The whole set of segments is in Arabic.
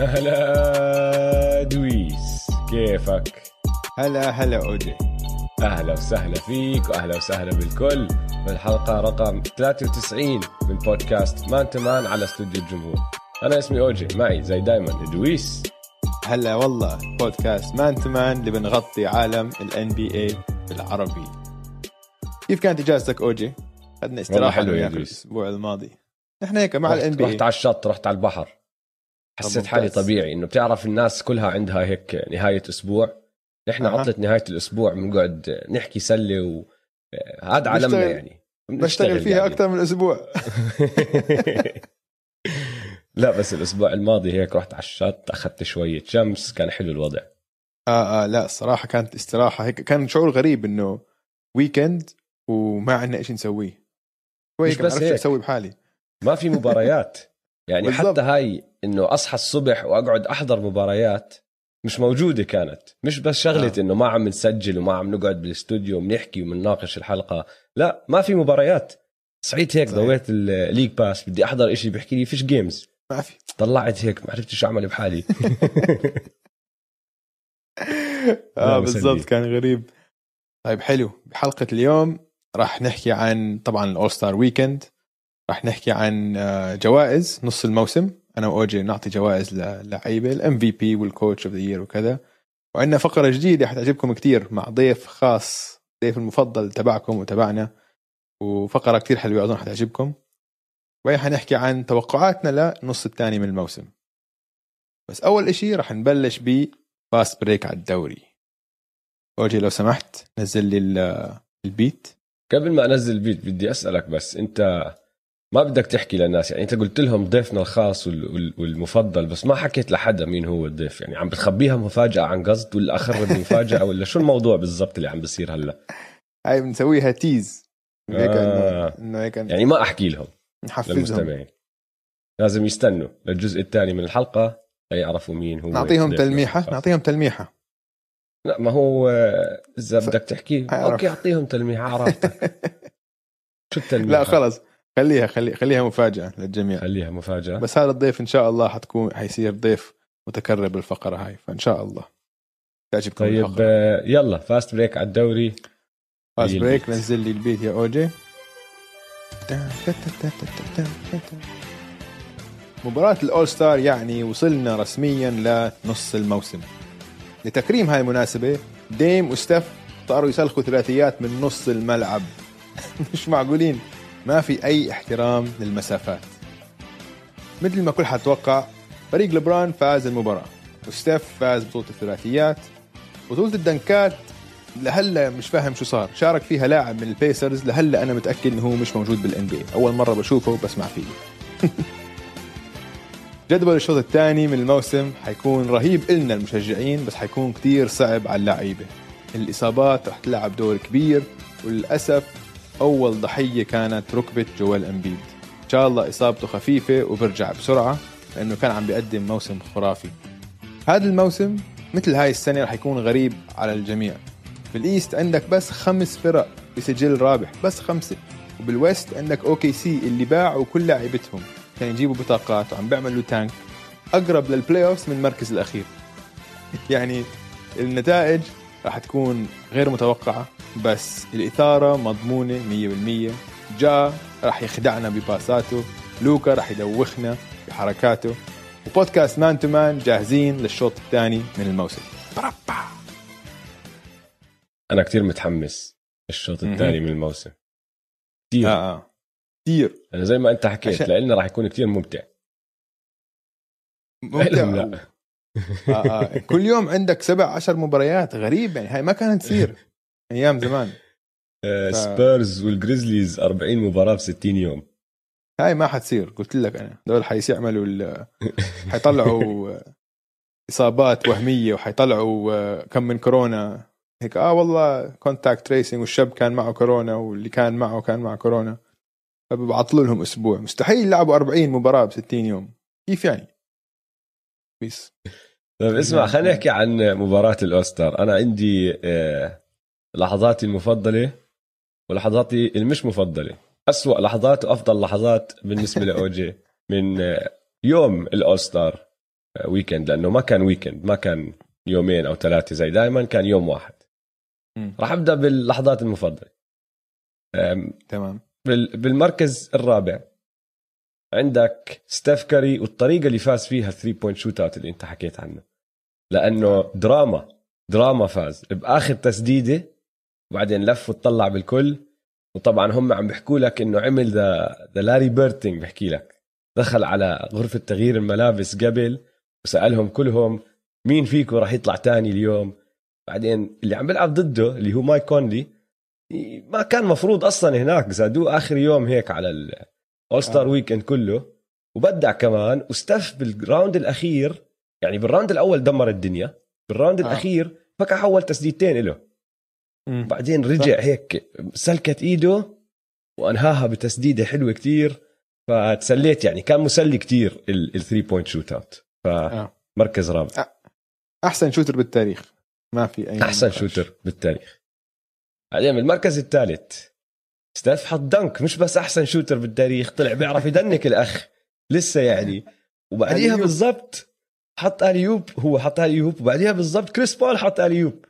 هلا دويس كيفك؟ هلا هلا اوجي أهلا وسهلا فيك وأهلا وسهلا بالكل. بالحلقة رقم 93 من بودكاست Man to Man على استوديو الجمهور. أنا اسمي أوجي معي زي دايما دويس. هلا والله بودكاست Man to Man اللي بنغطي عالم ال NBA بالعربي كيف كانت إجازتك أوجي؟ اخذنا استراحة حلو يا. الأسبوع الماضي. إحنا هيك مع الان بي رحت على الشط رحت على البحر. حسيت. حالي طبيعي إنه بتعرف الناس كلها عندها هيك نهاية أسبوع نحن أها. عطلة نهاية الأسبوع بنقعد نحكي سلة و هذا عالمنا يعني بشتغل فيها يعني. أكثر من أسبوع لا بس الأسبوع الماضي هيك رحت على الشط أخذت شوية شمس كان حلو الوضع آه آه لا الصراحة كانت استراحة هيك كان شعور غريب إنه weekend وما عندنا شيء نسويه شوي مش بس هيك. أسوي بحالي ما في مباريات يعني بالضبط. حتى هاي إنه أصحى الصبح وأقعد أحضر مباريات مش موجودة كانت. مش بس شغلة آه. إنه ما عم نسجل وما عم نقعد بالاستوديو وبنحكي وبنناقش الحلقة. لا ما في مباريات. صحيت هيك صحيح. ضويت ال League Pass بدي أحضر إشي بيحكي لي فيش games ما في. طلعت هيك ما عرفت شو أعمل بحالي. آه بالضبط كان غريب. طيب حلو. بحلقة اليوم راح نحكي عن طبعا ال All-Star Weekend راح نحكي عن آه، جوائز نص الموسم. أنا واوجي نعطي جوائز للعيبه ال MVP وال Coach of the Year وكذا. وعندنا فقرة جديدة حتعجبكم كتير مع ضيف خاص ضيف المفضل تبعكم وتبعنا. وفقرة كتير حلوة أظن حتعجبكم. وهي حنحكي عن توقعاتنا للنص الثاني من الموسم. بس أول إشي راح نبلش ب fast break على الدوري. اوجي لو سمحت نزل لي ال- ال beat. قبل ما أنزل ال beat بدي أسألك بس أنت ما بدك تحكي للناس. يعني انت قلت لهم ضيفنا الخاص وال- وال- والمفضل بس ما حكيت لحدا مين هو الضيف. يعني عم بتخبيها مفاجأة عن قصد ولا اخرب مفاجاه ولا شو الموضوع بالضبط اللي عم بصير هلا؟ هاي بنسويها tease هيك آه. إنه هيك يعني ما أحكي لهم نحفزهم. للمستمعين. لازم يستنوا للجزء الثاني من الحلقة ليعرفوا مين هو نعطيهم تلميحة. نعطيهم تلميحة. لا ما هو إذا ف- بدك تحكي. okay أعطيهم تلميحة عرفتك شو التلميحة؟ لا خلص. خليها خلي خليها مفاجأة للجميع. خليها مفاجأة. بس هذا الضيف إن شاء الله حتكون حيصير ضيف متكرر بالفقرة هاي فإن شاء الله. تعجبكم طيب الفقرة. آه، يلا fast break على الدوري. fast break. نزل لي ال beat يا أوجي. مباراة ال All-Star يعني وصلنا رسميا لنص الموسم. لتكريم هاي المناسبة ديم وستيف اختاروا يسلخوا ثلاثيات من نص الملعب. مش معقولين؟ ما في أي احترام للمسافات. مثل ما كل حد توقع فريق لبران فاز المباراة وستيف فاز بطولة الثلاثيات بطولة الدنكات لهلا مش فاهم شو صار. شارك فيها لاعب من البيسرز لهلا أنا متأكد إنه هو مش موجود بال NBA أول مرة بشوفه بسمع فيه. جدول الشوط الثاني من الموسم حيكون رهيب إلنا المشجعين بس حيكون كتير صعب على اللعيبة. الإصابات رح تلعب دور كبير وللأسف أول ضحية كانت ركبة جويل امبيد إن شاء الله إصابته خفيفة وبرجع بسرعة لأنه كان عم بيقدم موسم خرافي. هذا الموسم مثل هاي السنة رح يكون غريب على الجميع. بال East عندك بس خمس فرق بسجل رابح بس خمسة. وبال West عندك OKC اللي باعوا كل لاعبتهم كان يجيبوا بطاقات وعم بيعملوا tank أقرب لل playoffs من المركز الأخير. يعني النتائج راح تكون غير متوقعة بس الإثارة مضمونة 100% جا راح يخدعنا بباساته لوكا راح يدوخنا بحركاته وبودكاست Man to Man جاهزين للشوط الثاني من الموسم. أنا كتير متحمس الشوط. الثاني من الموسم. كثير آه آه. كثير أنا زي ما أنت حكيت عشان- لنا راح يكون كتير ممتع. ممتع. لا. آه آه. كل يوم عندك سبع عشر مباريات غريب يعني. هاي ما كانت تصير أيام زمان. آه، ف- سبيرز والجريزليز 40 مباراة ب 60 يوم. هاي ما حتصير. قلت لك أنا. دول حيعملوا ال- حيطلعوا إصابات وهمية وحيطلعوا آه، كم من كورونا. هيك آه والله contact tracing والشاب كان معه كورونا واللي كان معه كان معه كورونا. فبعطلوا لهم أسبوع. مستحيل يلعبوا 40 مباراة ب 60 يوم. كيف يعني؟ بيس. طيب اسمع خلينا نحكي عن مباراة ال All-Star أنا عندي آه، لحظاتي المفضلة ولحظاتي المش مفضلة. أسوأ لحظات وأفضل لحظات بالنسبة لاوجي من آه، يوم ال All-Star weekend لأنه ما كان weekend ما كان يومين أو ثلاثة زي دائما كان يوم واحد. راح أبدأ باللحظات المفضلة. أم، تمام. بال- بالمركز الرابع. عندك ستيف كاري والطريقة اللي فاز فيها ال three point shootout اللي انت حكيت عنه. لأنه دراما دراما فاز. بآخر تسديدة وبعدين لف وطلع بالكل. وطبعا هم عم بيحكوا لك إنه عمل the the Larry Bird thing بحكي لك. دخل على غرفة تغيير الملابس قبل وسألهم كلهم مين فيكم راح يطلع تاني اليوم. بعدين اللي عم بيلعب ضده اللي هو مايك كونلي ما كان مفروض أصلا هناك. زادوه آخر يوم هيك على ال All-Star آه. weekend كله. وبدع كمان. وستيف بال round الأخير. يعني بال round الأول دمر الدنيا. بال round آه. الأخير فكح أول تسديدتين له مم. بعدين رجع هيك سلكت إيده وأنهاها بتسديدة حلوة كتير. فتسليت يعني. كان مسلي كتير ال three point shootout آه. فمركز رابع. أحسن shooter بالتاريخ. ما في أي أحسن. shooter بالتاريخ. بعدين بالمركز الثالث. ستيف حط dunk مش بس أحسن shooter بالتاريخ طلع بيعرف يدنك الأخ لسه يعني. وبعديها. بالضبط حط alley-oop هو حط alley-oop وبعديها بالضبط كريس بول حط alley-oop.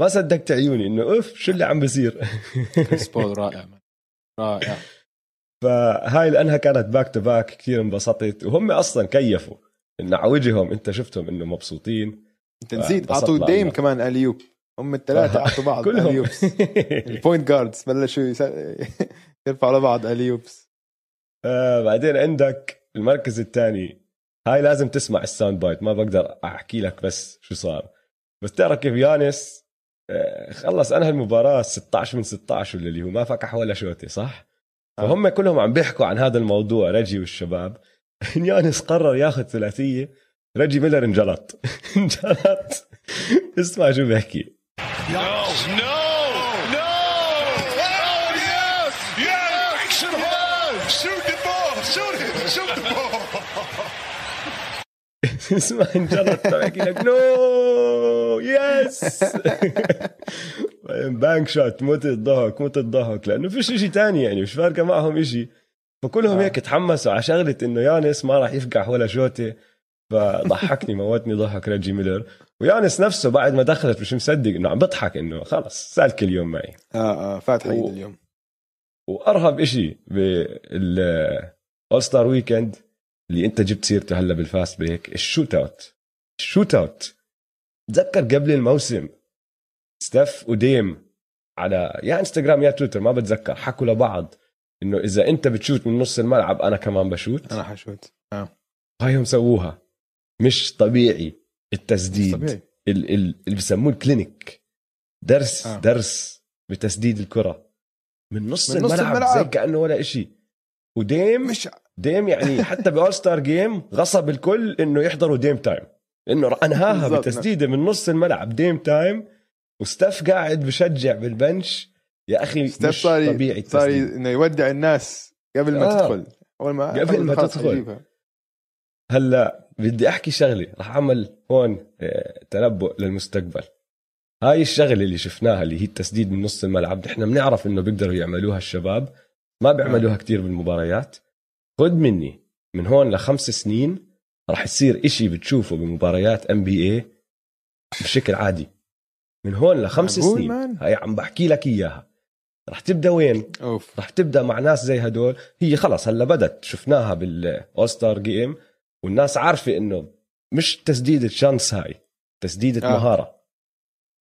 ما صدقت عيوني إنه أوف شو اللي عم بيصير؟ كريس بول رائع man. رائع. فهاي لأنها كانت back to back كثير انبسطت وهم أصلا كيفوا. إنه على وجههم أنت شفتهم إنه مبسوطين. أنت نسيت اعطوا ديم. كمان alley-oop. هم الثلاثه اعطوا بعض كلهم. alley-oops ال point guards بلشوا يرفعوا على بعض alley-oops آه بعدين عندك المركز الثاني. هاي لازم تسمع ال sound bite ما بقدر أحكي لك بس شو صار. بس تعرف كيف يانس؟ آه خلص أنهى المباراة 16 من 16 ولا اللي هو ما فكح ولا شوطه صح؟ آه. فهم كلهم عم بيحكوا عن هذا الموضوع ريجي والشباب. يانس قرر ياخذ ثلاثية ريجي ميلر انجلط. انجلط. اسمع شو بيحكي. No, no, no! Oh, yes! Yes! Action home! Shoot the ball! Shoot it! Shoot the ball! اسمع انجلط بحكي لك no yes bank shot موت الضحك موت الضحك لأنه فيش اشي تاني يعني مش فارقه معهم اشي فكلهم آه. هيك تحمسوا على شغله انه يانس ما راح يفقع ولا شوطه فضحكني موتني ضحك ريجي ميلر ويانس نفسه بعد ما دخلت مش مصدق إنه عم بضحك إنه خلص سألك اليوم معي. آه آه فات حيد و- اليوم. وأرهب إشي بال All-Star Weekend اللي أنت جبت سيرته هلا بال fast break ال shootout. ال shootout. تذكر قبل الموسم ستيف وديم على يا إنستغرام يا تويتر ما بتذكر حكوا لبعض إنه إذا أنت بتشوت من نص الملعب أنا كمان بشوت. أنا حشوت. آه. هايهم سووها. مش طبيعي. التسديد. طبيعي ال- ال- اللي بسموه ال clinic. درس آه. درس بتسديد الكرة. من نص, من نص الملعب, الملعب. زي كأنه ولا إشي. وديم مش ديم يعني حتى ب All-Star Game غصب الكل إنه يحضروا Dame Time. إنه انهاها. بتسديده من نص الملعب Dame Time. وستاف قاعد بشجع بال bench. يا أخي ستيف مش صار طبيعي صار إنه يودع الناس قبل ما آه. تدخل. أول ما قبل ما تدخل. هلأ بدي أحكي شغلة. رح أعمل هون آه، تنبؤ للمستقبل. هاي الشغلة اللي شفناها اللي هي التسديد من نص الملعب نحن بنعرف إنه بيقدروا يعملوها الشباب. ما بيعملوها كتير بالمباريات. خد مني من هون لخمس سنين رح يصير إشي بتشوفه بمباريات NBA بشكل عادي. من هون لخمس سنين. man? هاي عم بحكي لك إياها. رح تبدأ وين؟ أوف. رح تبدأ مع ناس زي هدول. هي خلص هلا بدت. شفناها بال All-Star Game والناس عارفة إنه مش تسديدة chance هاي تسديدة آه. مهارة.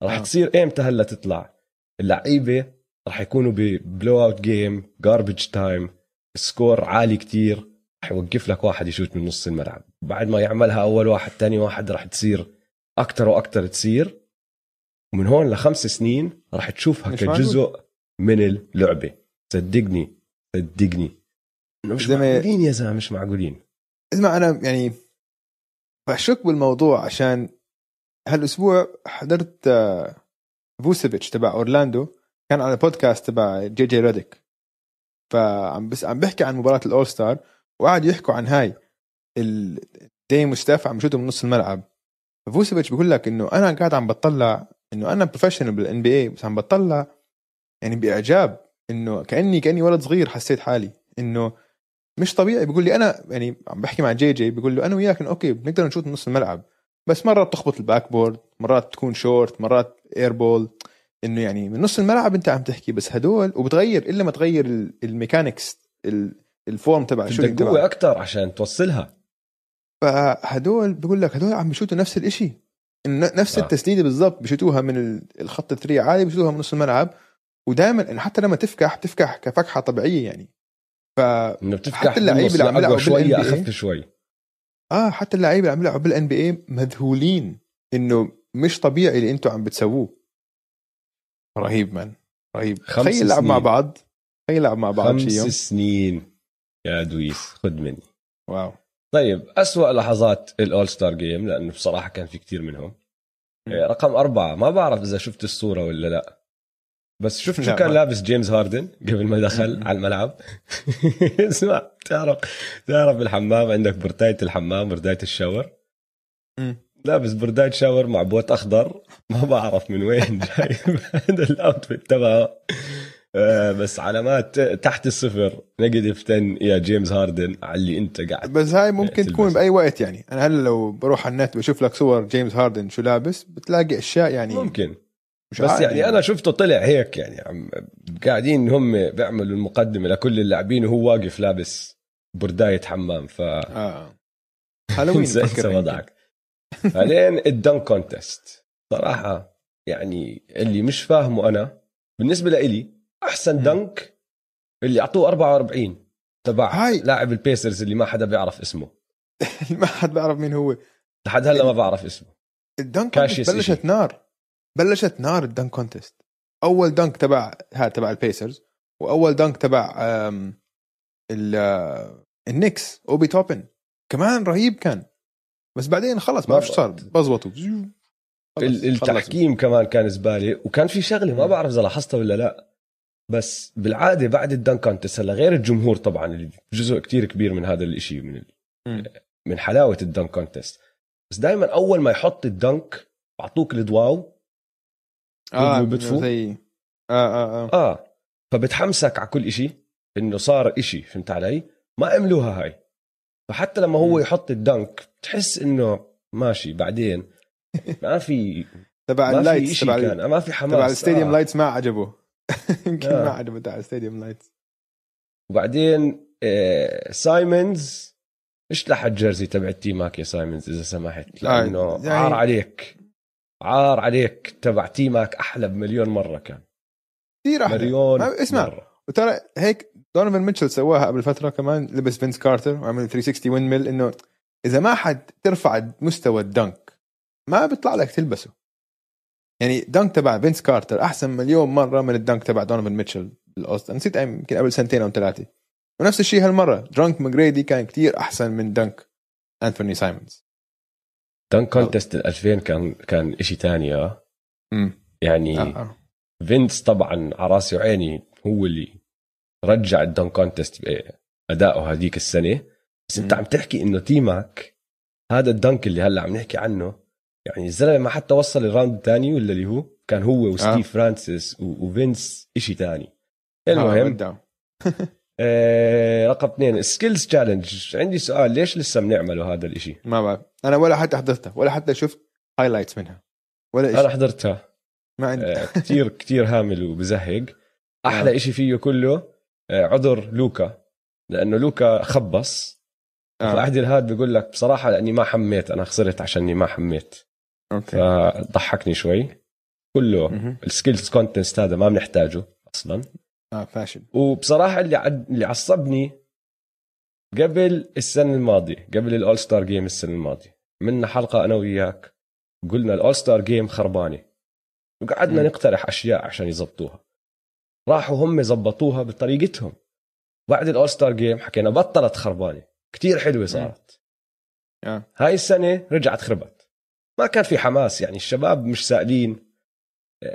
رح آه. تصير إمتى هلا تطلع؟ اللعيبة رح يكونوا ب blowout game garbage time score عالي كتير. رح يوقف لك واحد يشوت من نص الملعب. بعد ما يعملها أول واحد تاني واحد رح تصير أكتر وأكتر تصير. ومن هون لخمس سنين رح تشوفها. كجزء من اللعبة. صدقني صدقني. مش معقولين يا زلمة مش معقولين. اسمع أنا يعني بشك بالموضوع عشان هالأسبوع حضرت آه، فوسيفيتش تبع أورلاندو كان على بودكاست تبع جي جي ريديك. فعم بس عم بيحكي عن مباراة ال All-Star وقعد يحكوا عن هاي ال- ديم وستاف عم يشوتوا من نص الملعب. فوسيفيتش بيقول لك إنه أنا قاعد عم بطلع إنه أنا professional بال NBA بس عم بطلع يعني بإعجاب إنه كأني كأني ولد صغير حسيت حالي. إنه مش طبيعي. بيقول لي أنا يعني عم بحكي مع جي جي بيقول له أنا وياك okay بنقدر نشوط من نص الملعب بس مرات بتخبط ال backboard مرات تكون شورت مرات airball إنه يعني من نص الملعب أنت عم تحكي بس هدول وبتغير إلا ما تغير ال- ال mechanics ال- ال form تبع بدك ال shooting قوة أكثر عشان توصلها. فهدول بقول لك هدول عم بيشوتوا نفس الإشي. إنه نفس آه. التسديده بالضبط بيشوتوها من ال- الخط ال three عادي بيشوتوها من نص الملعب. ودائما حتى لما تفكح بتفكح كفكحة طبيعية يعني. ف حتى اللعيبة بالنص اللي عم يلعبوا شوي أخف شوي. آه حتى اللعيبة اللي عم يلعبوا بال NBA مذهولين إنه مش طبيعي اللي أنتم عم بتسووه. رهيب man رهيب. خمس تخيل لعب مع. بعض. تخيل لعب مع بعض خمس يوم. سنين. يا دويس خد مني. Wow. طيب أسوأ لحظات ال All-Star Game لأنه بصراحة كان في كتير منهم. رقم أربعة ما بعرف إذا شفت الصورة ولا لا. بس شفت شو كان لابس جيمس هاردن قبل ما دخل. على الملعب اسمع تعرف تعرف بالحمام عندك برداية الحمام برداية ال shower. لابس برداية shower مع بوت أخضر ما بعرف من وين جايب هذا ال outfit تبعه آه، بس علامات تحت الصفر negative 10 يا جيمس هاردن على اللي أنت قاعد بس هاي ممكن. تكون بأي وقت يعني أنا هلا لو بروح على النت بشوف لك صور جيمس هاردن شو لابس بتلاقي أشياء يعني ممكن مش بس عارف يعني أنا شفته طلع هيك يعني. عم قاعدين هم بيعملوا المقدمة لكل اللاعبين وهو واقف لابس برداية حمام ف آه. هالوين انسى. وضعك. بعدين ال dunk contest صراحة يعني اللي مش فاهمه أنا بالنسبة لإلي أحسن. dunk اللي أعطوه 44 تبع هاي. لاعب البيسرز اللي ما حدا بيعرف اسمه. ما حد بيعرف مين هو. لحد هلا ما بعرف اسمه. ال dunk بلشت. نار. بلشت نار ال dunk contest. أول dunk تبع ها تبع البيسرز وأول dunk تبع ال آه، النكس أوبي توبن. كمان رهيب كان. بس بعدين خلص ما بعرف شو صار بزبطوا. التحكيم كمان كان زبالة. وكان في شغلة ما. بعرف إذا لاحظتها ولا لا. بس بالعادة بعد ال dunk contest هلا غير الجمهور طبعا اللي جزء كتير كبير من هذا الإشي من ال-. من حلاوة ال dunk contest. بس دائما أول ما يحط ال dunk بطفولك الضواو آه بطفوا. زي آه آه آه. آه. فبتحمسك على كل إشي إنه صار إشي فهمت علي؟ ما عملوها هاي. فحتى لما هو. يحط ال dunk بتحس إنه ماشي بعدين ما في تبع ال lights تبع كان ما في حماس. تبع ال stadium آه. lights ما عجبه. يمكن آه. ما عجبه تبع ال stadium lights. وبعدين آه سايمونز اشلح ال jersey تبع team ك يا سايمونز إذا سمحت؟ آه، لأنه يعني- عار عليك. عار عليك تبع تيماك أحلى بمليون مرة كان. كثير أحلى. مليون اسمع. مرة. وترى هيك دونيفن ميتشل سواها قبل فترة كمان لبس فينس كارتر وعمل 360 windmill إنه إذا ما حد ترفع مستوى ال dunk ما بيطلع لك تلبسه. يعني dunk تبع فينس كارتر أحسن مليون مرة من ال dunk تبع دونيفن ميتشل بال all-star نسيت يمكن قبل سنتين أو ثلاثة. ونفس الشيء هالمرة dunk ماجريدي كان كتير أحسن من dunk انثوني سايمونز. dunk contest ال 2000 كان كان شيء ثاني آه امم يعني آه آه. فينس طبعا على راسي وعيني هو اللي رجع ال dunk contest بادائه هذيك السنة بس أنت. عم تحكي إنه تيماك هذا ال dunk اللي هلأ عم نحكي عنه يعني الزلمة ما حتى وصل ال round الثاني ولا اللي هو كان هو وستيف آه. فرانسيس وفينس شيء ثاني آه، المهم. آه رقم اثنين skills challenge عندي سؤال ليش لسه بنعمله هذا الإشي؟ ما بعرف. أنا ولا حتى حضرتها ولا حتى شفت highlights منها. ولا أنا شيء حضرتها ما عندي. آه كتير كتير هامل وبزهق. أحلى إشي فيه كله آه عذر لوكا. لأنه لوكا خبص. آه. فأحد الهاد بيقول لك بصراحة لأني ما حميت أنا خسرت عشاني ما حميت. okay. فضحكني شوي. كله. ال skills contest هذا ما بنحتاجه أصلا. آه فاشل. وبصراحة اللي عد... اللي عصبني قبل السنة الماضية قبل ال all-star game السنة الماضية منا حلقة أنا وياك قلنا ال all-star game خربانة. وقعدنا مم. نقترح أشياء عشان يزبطوها راحوا هم زبطوها بطريقتهم. بعد ال all-star game حكينا بطلت خربانة. كتير حلوة صارت. آه. هاي السنة رجعت خربت. ما كان في حماس يعني الشباب مش سائلين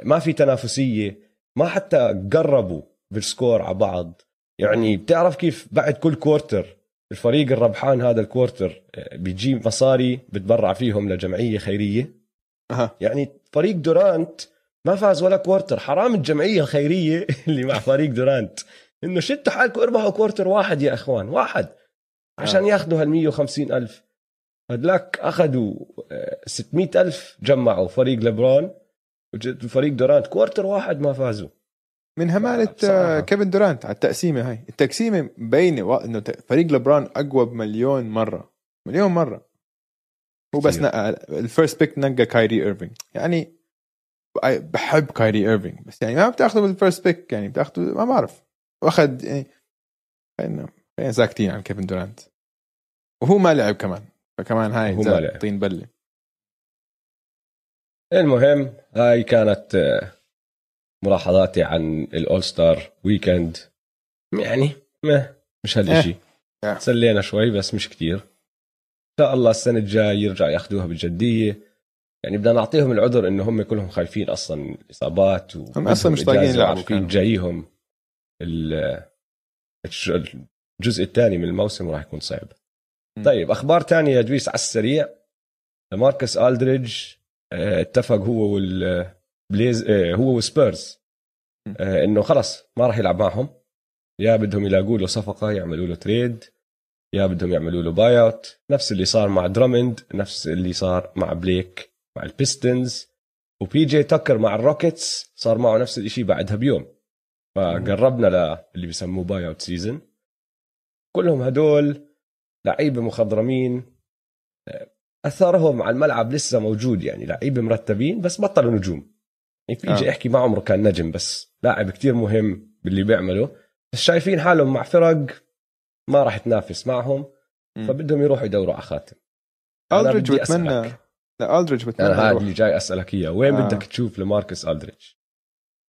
ما في تنافسية ما حتى قربوا. بال score على بعض. يعني بتعرف كيف بعد كل quarter الفريق الربحان هذا ال quarter بيجي مصاري بتبرع فيهم لجمعية خيرية. أها. يعني فريق دورانت ما فاز ولا quarter حرام الجمعية الخيرية اللي مع فريق دورانت إنه شدوا حالكم اربحوا quarter واحد يا إخوان واحد. عشان آه. ياخذوا هال 150 ألف. هدلاك أخذوا آه، 600 ألف جمعوا فريق لبرون وفريق دورانت quarter واحد ما فازوا. من همالة بصراحة. آه، كيفن دورانت على التقسيمة هاي. التقسيمة مبينه إنه فريق لبرون أقوى بمليون مرة. مليون مرة. هو بس. نقى ال first pick نقى كايري إيرفينج. يعني بحب كايري إيرفينج. بس يعني ما بتاخذه بال first pick يعني بتاخذه ما بعرف. وأخذ يعني خلينا خلينا ساكتين عن كيفن دورانت. وهو ما لعب كمان. فكمان هاي ما لعب. طين بله المهم هاي كانت آه، ملاحظاتي عن ال all-star weekend يعني ما مش هالشيء إيه. سلينا شوي بس مش كتير. إن شاء الله السنة الجاي يرجعوا ياخذوها بجدية. يعني بدنا نعطيهم العذر إنه هم كلهم خايفين أصلا الإصابات هم أصلاً مش طايقين يلعبوا عارفين. جايهم. الجزء الثاني من الموسم راح يكون صعب. م. طيب أخبار تانية يا دويس على السريع. لماركس ألدريدج آه، اتفق هو والبليز آه، هو والسبيرز م. آه، إنه خلص ما راح يلعب معهم. يا بدهم يلاقوا له صفقة يعملوا له trade. يا بدهم يعملوا له buyout نفس اللي صار مع درامند نفس اللي صار مع بليك مع البيستونز. وبي جي تكر مع الروكيتس صار معه نفس الشيء بعدها بيوم. فقربنا للي بيسموه buyout season كلهم هدول لعيبة مخضرمين. اثرهم على الملعب لسه موجود يعني لعيبة مرتبين بس بطلوا نجوم. يعني في آه. احكي ما عمره كان نجم بس لاعب كتير مهم باللي بيعمله بس شايفين حالهم مع فرق ما راح تنافس معهم مم. فبدهم يروحوا يدوروا على خاتم بدي بتمنى. لا الدريدج بتمنى أنا هذا. اللي جاي أسألك إياه وين آه. بدك تشوف لماركس الدريدج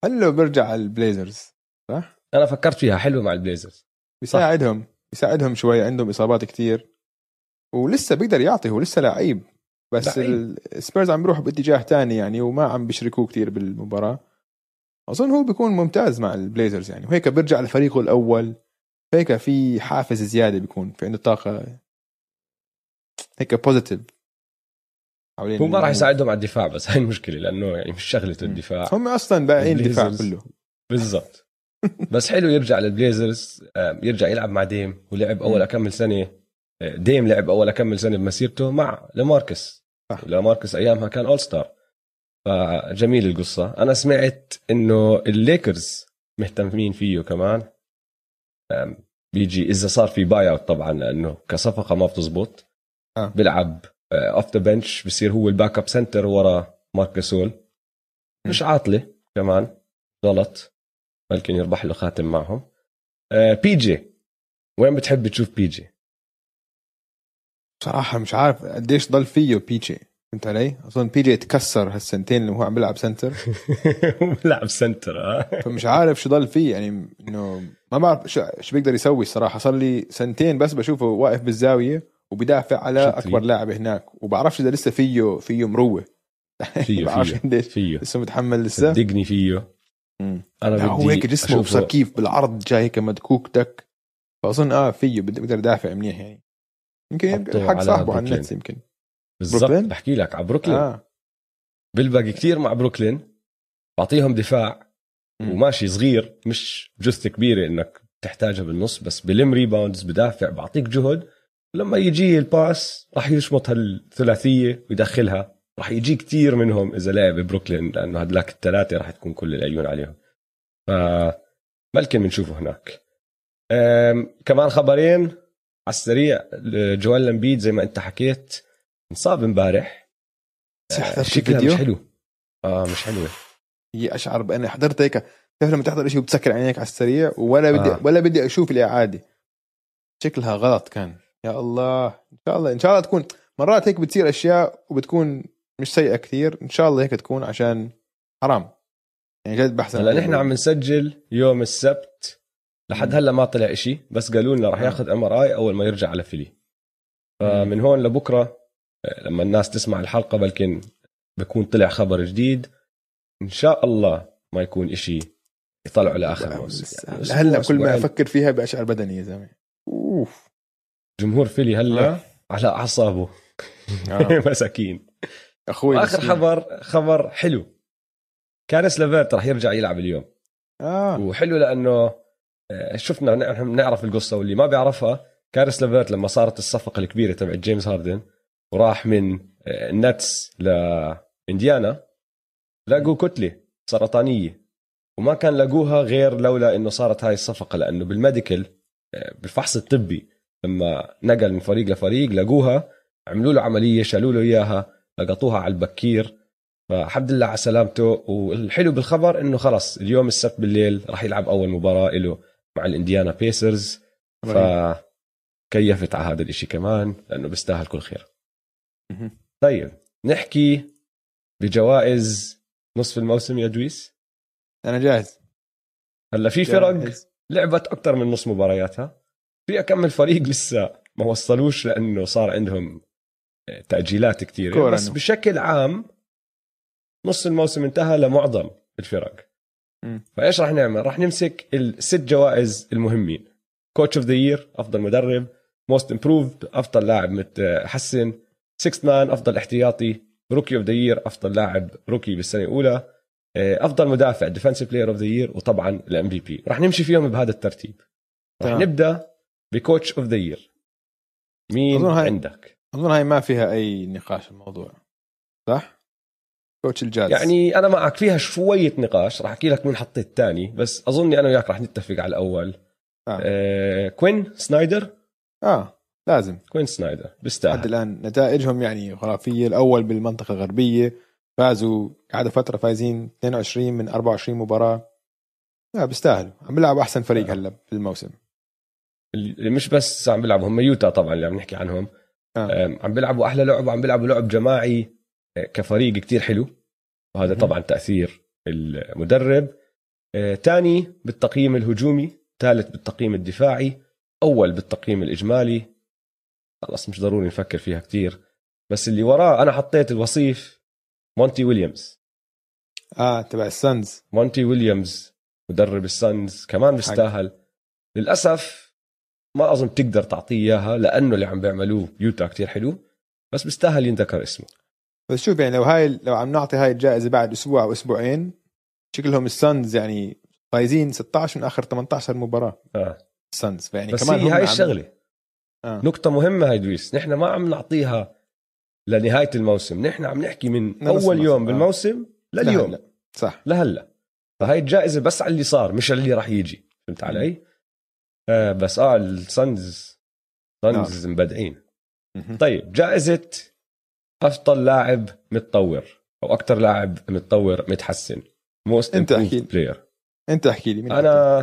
هلا بيرجع على البليزرز صح؟ أنا فكرت فيها حلوة مع البليزرز بيساعدهم بيساعدهم شوي عندهم إصابات كتير ولسه بيقدر يعطي هو لسه لعيب بس لعيب. السبيرز عم بيروحوا باتجاه تاني يعني وما عم بيشركوه كتير بالمباراة أظن هو بيكون ممتاز مع البليزرز يعني وهيك بيرجع لفريقه الأول هيك في حافز زيادة بيكون في عنده طاقة هيك positive هو ما راح. يساعدهم على الدفاع بس هاي المشكلة لأنه يعني مش شغلته. الدفاع هم أصلا بايعين الدفاع. كله بالضبط بس حلو يرجع للبليزرز يرجع يلعب مع ديم ولعب أول. كم سنة ديم لعب أول كم سنه بمسيرته مع لماركس. صح. لماركس أيامها كان all-star فجميل القصة. أنا سمعت إنه الليكرز مهتمين فيه كمان. بيجي إذا صار في buyout طبعا لأنه كصفقة ما بتزبط. آه. بيلعب off the bench بصير هو ال backup center ورا مارك غاسول مش عاطلة كمان. غلط. بلكن يربح له خاتم معهم. آه، بي جي وين بتحب تشوف بي جي بصراحة مش عارف قديش ضل فيه بي جي فهمت علي؟ أظن بي جي تكسر هالسنتين اللي هو عم بيلعب center بلعب center آه. فمش عارف شو ضل فيه يعني إنه ما بعرف شو, شو بيقدر يسوي الصراحة. صار لي سنتين بس بشوفه واقف بالزاوية وبيدافع على. أكبر لاعب هناك. وبعرفش إذا لسه فيه فيه مروة. فيه بعرفش فيه فيه. لسه متحمل لسه. صدقني فيه. مم. أنا لا هو بدي هيك جسمه بصير كيف بالعرض جاي هيك مدكوك تك فأظن آه فيه بيقدر يدافع منيح يعني. يمكن حق صاحبه على. ال Nets يمكن بالضبط؟ بحكي لك على بروكلين آه. بلبق كتير مع بروكلين بعطيهم دفاع. وماشي صغير مش جثة كبيرة إنك تحتاجها بالنص بس بلم rebounds بدافع بعطيك جهد لما يجي ال pass راح يشمط هالثلاثية ويدخلها راح يجي كتير منهم إذا لعب بروكلين لأنه هدلاك الثلاثة راح تكون كل العيون عليهم ف بلكن بنشوفه هناك كمان خبرين على السريع جوال لمبيد زي ما انت حكيت انصاب امبارح. حضرت شكلها؟ مش حلو. آه مش حلوة هي أشعر بأني حضرت هيك تعرف لما تحضر شيء وبتسكر عينيك على السريع ولا بدي آه. آه. ولا بدي أشوف الاعاده شكلها غلط كان. يا الله. إن شاء الله إن شاء الله تكون مرات هيك بتصير أشياء وبتكون مش سيئة كثير إن شاء الله هيك تكون عشان حرام. يعني جد بحث هلا نحن عم نسجل يوم السبت لحد هلا ما طلع إشي بس قالوا لنا راح آه. ياخذ MRI أول ما يرجع على فيلي. فمن هون لبكرة آه، لما الناس تسمع الحلقة بلكن بكون طلع خبر جديد إن شاء الله ما يكون إشي يطلعوا لآخر موسم. يعني هلا كل ما. أفكر فيها بأشعر بدني يا زلمة. أوف. جمهور فيلي هلا آه. على أعصابه. آه. مساكين. أخوي مسكين. خبر خبر حلو. كارس لافيرت راح يرجع يلعب اليوم. آه. وحلو لأنه آه، شفنا نحن بنعرف القصة واللي ما بيعرفها كارس ليفرت لما صارت الصفقة الكبيرة تبع جيمس هاردن وراح من آه، ال Nets لانديانا لقوا كتله سرطانية. وما كان لقوها غير لولا إنه صارت هاي الصفقة لأنه بال medical آه، بالفحص الطبي لما نقل من فريق لفريق لقوها عملوا له عملية شالوا له إياها لقطوها على البكير. فالحمد لله على سلامته والحلو بالخبر إنه خلص اليوم السبت بالليل راح يلعب أول مباراة له. مع الإنديانا بيسرز فكيفت على هذا الإشي كمان لأنه بيستاهل كل خير. طيب نحكي بجوائز نصف الموسم يا دويس أنا جاهز هلأ في فرق. لعبت أكثر من نص مبارياتها في كم فريق لسه ما وصلوش لأنه صار عندهم تأجيلات كثيره كورة بس. بشكل عام نص الموسم انتهى لمعظم الفرق. فايش راح نعمل؟ راح نمسك الست جوائز المهمين. Coach of the Year أفضل مدرب. Most Improved أفضل لاعب متحسن. Sixth Man أفضل احتياطي. Rookie of the Year أفضل لاعب rookie بالسنة الأولى. آه، أفضل مدافع Defensive Player of the Year وطبعا ال MVP راح نمشي فيهم بهذا الترتيب. راح. نبدأ ب Coach of the Year مين أظن هاي- عندك؟ أظن هاي ما فيها أي نقاش الموضوع. صح؟ coach ال Jazz. يعني أنا معك فيها شوية نقاش راح أحكي لك مين حطيت تاني بس اظني أنا وياك راح نتفق على الأول. آه. آه كوين سنايدر؟ آه لازم. كوين سنايدر لحد بيستاهل الآن نتائجهم يعني خرافية الأول بالمنطقة الغربيه فازوا قعدوا فترة فايزين 22 من 24 مباراة. لا بيستاهلوا. عم بيلعبوا أحسن فريق آه. هلأ في الموسم. اللي مش بس عم بيلعبوا هم يوتا طبعا اللي عم نحكي عنهم. آه. عم بيلعبوا أحلى لعب وعم بيلعبوا لعب جماعي. كفريق كتير حلو. وهذا. طبعا تأثير المدرب. آه، تاني بالتقييم الهجومي ثالث بالتقييم الدفاعي أول بالتقييم الإجمالي. خلص مش ضروري نفكر فيها كتير. بس اللي وراه أنا حطيت الوصيف مونتي ويليامز. آه تبع ال Suns. مونتي ويليامز مدرب ال Suns كمان بيستاهل. للأسف ما أظن تقدر تعطيه إياها لأنه اللي عم بيعملوه يوتا كتير حلو. بس بيستاهل ينذكر اسمه. بس شوف يعني لو هاي لو عم نعطي هاي الجائزة بعد أسبوع أو أسبوعين شكلهم ال Suns يعني فايزين 16 من آخر 18 مباراة. آه. ال Suns فيعني بس كمان هي هاي الشغلة. آه. نقطة مهمة هاي دويس. نحن ما عم نعطيها لنهاية الموسم. نحن عم نحكي من أول يوم آه. بالموسم لليوم. لهلا. صح. لهلا. فهاي الجائزة بس على اللي صار مش على اللي راح يجي. فهمت علي؟ آه بس آه ال Suns Suns مبدعين. طيب جائزة أفضل لاعب متطور أو أكثر لاعب متطور متحسن Most أنت أحكي لي. player أنت أحكي لي؟ أنا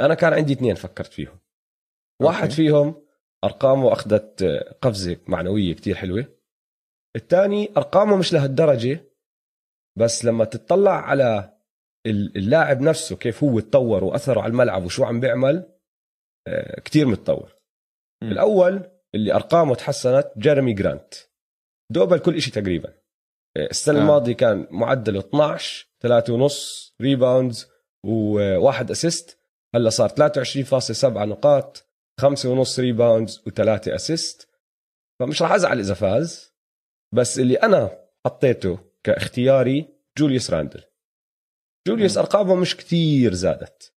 أنا كان عندي اثنين فكرت فيهم واحد أوكي. فيهم أرقامه أخذت قفزة معنوية كتير حلوة الثاني أرقامه مش لهالدرجة بس لما تطلع على ال- اللاعب نفسه كيف هو تطور وأثره على الملعب وشو عم بيعمل آه، كتير متطور مم. الأول اللي أرقامه تحسنت جيرمي جرانت double كل شيء تقريبا السنة آه. آه. الماضية كان معدله 12 3 ونص rebounds وواحد assist هلأ صار 23.7 نقاط 5 ونص ريباوندز وثلاثة assist فمش راح أزعل إذا فاز بس اللي أنا حطيته كاختياري جوليوس راندل جوليوس مم. أرقامه مش كتير زادت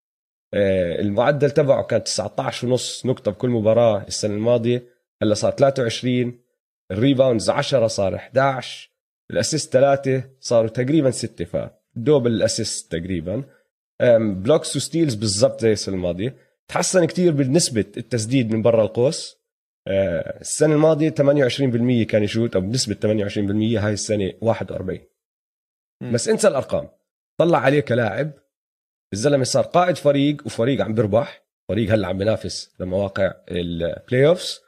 آه، المعدل تبعه كان 19 ونص نقطة بكل مباراة السنة الماضية هلأ صار 23 ال rebounds 10 صار 11 ال assist 3 صاروا تقريبا 6 ف double ال assist تقريبا. blocks و steals بالضبط زي السنة الماضية. تحسن كتير بنسبة التسديد من برا القوس. آه، السنة الماضية 28% كان يشوت أو بنسبة 28% هاي السنة 41 مم. بس انسى الأرقام. طلع عليه كلاعب الزلمة صار قائد فريق وفريق عم بيربح فريق هلأ عم بينافس لمواقع ال playoffs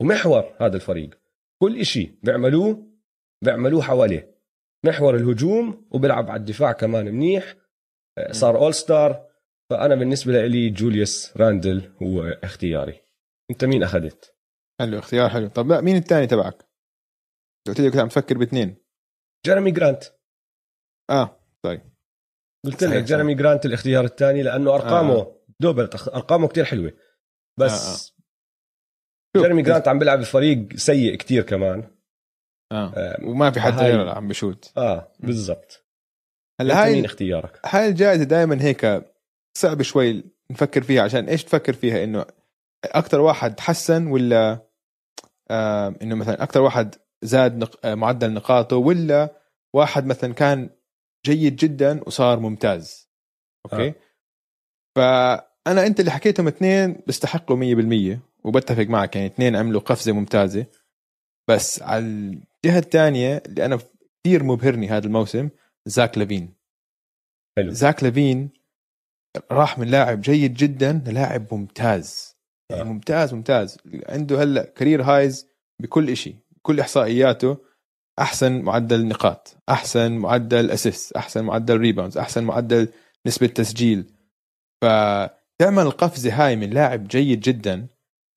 ومحور هذا الفريق. كل إشي بيعملوه بيعملوه حواليه محور الهجوم وبيلعب على الدفاع كمان منيح آه، صار All-Star فأنا بالنسبة لي جوليوس راندل هو اختياري أنت مين أخذت حلو اختيار حلو طب لا مين الثاني تبعك؟ قلت لي كنت عم تفكر باثنين جيرمي جرانت آه طيب قلت لك. جيرمي جرانت الاختيار الثاني لأنه أرقامه. آه. double أرقامه كتير حلوة بس آه، آه. آه جيرمي جرانت عم بيلعب بفريق سيء كتير كمان. آه. آه، وما في حد هاي- غيره عم بشوت. آه بالضبط. هلا هاي مين اختيارك؟ هاي الجائزة دائما هيك صعب شوي نفكر فيها عشان إيش تفكر فيها؟ إنه أكثر واحد تحسن ولا آه إنه مثلا أكثر واحد زاد نق... آه معدل نقاطه ولا واحد مثلا كان جيد جدا وصار ممتاز؟ okay؟ آه. فأنا أنت اللي حكيتهم اثنين بيستحقوا 100% وبتفق معك يعني اثنين عملوا قفزة ممتازة. بس على الجهة الثانية اللي أنا كثير مبهرني هذا الموسم زاك لافين. حلو. زاك لافين راح من لاعب جيد جدا للاعب ممتاز. يعني آه. ممتاز ممتاز. عنده هلأ career highs بكل شيء كل إحصائياته. أحسن معدل نقاط أحسن معدل assist أحسن معدل rebounds أحسن معدل نسبة تسجيل. فتعمل القفزه هاي من لاعب جيد جدا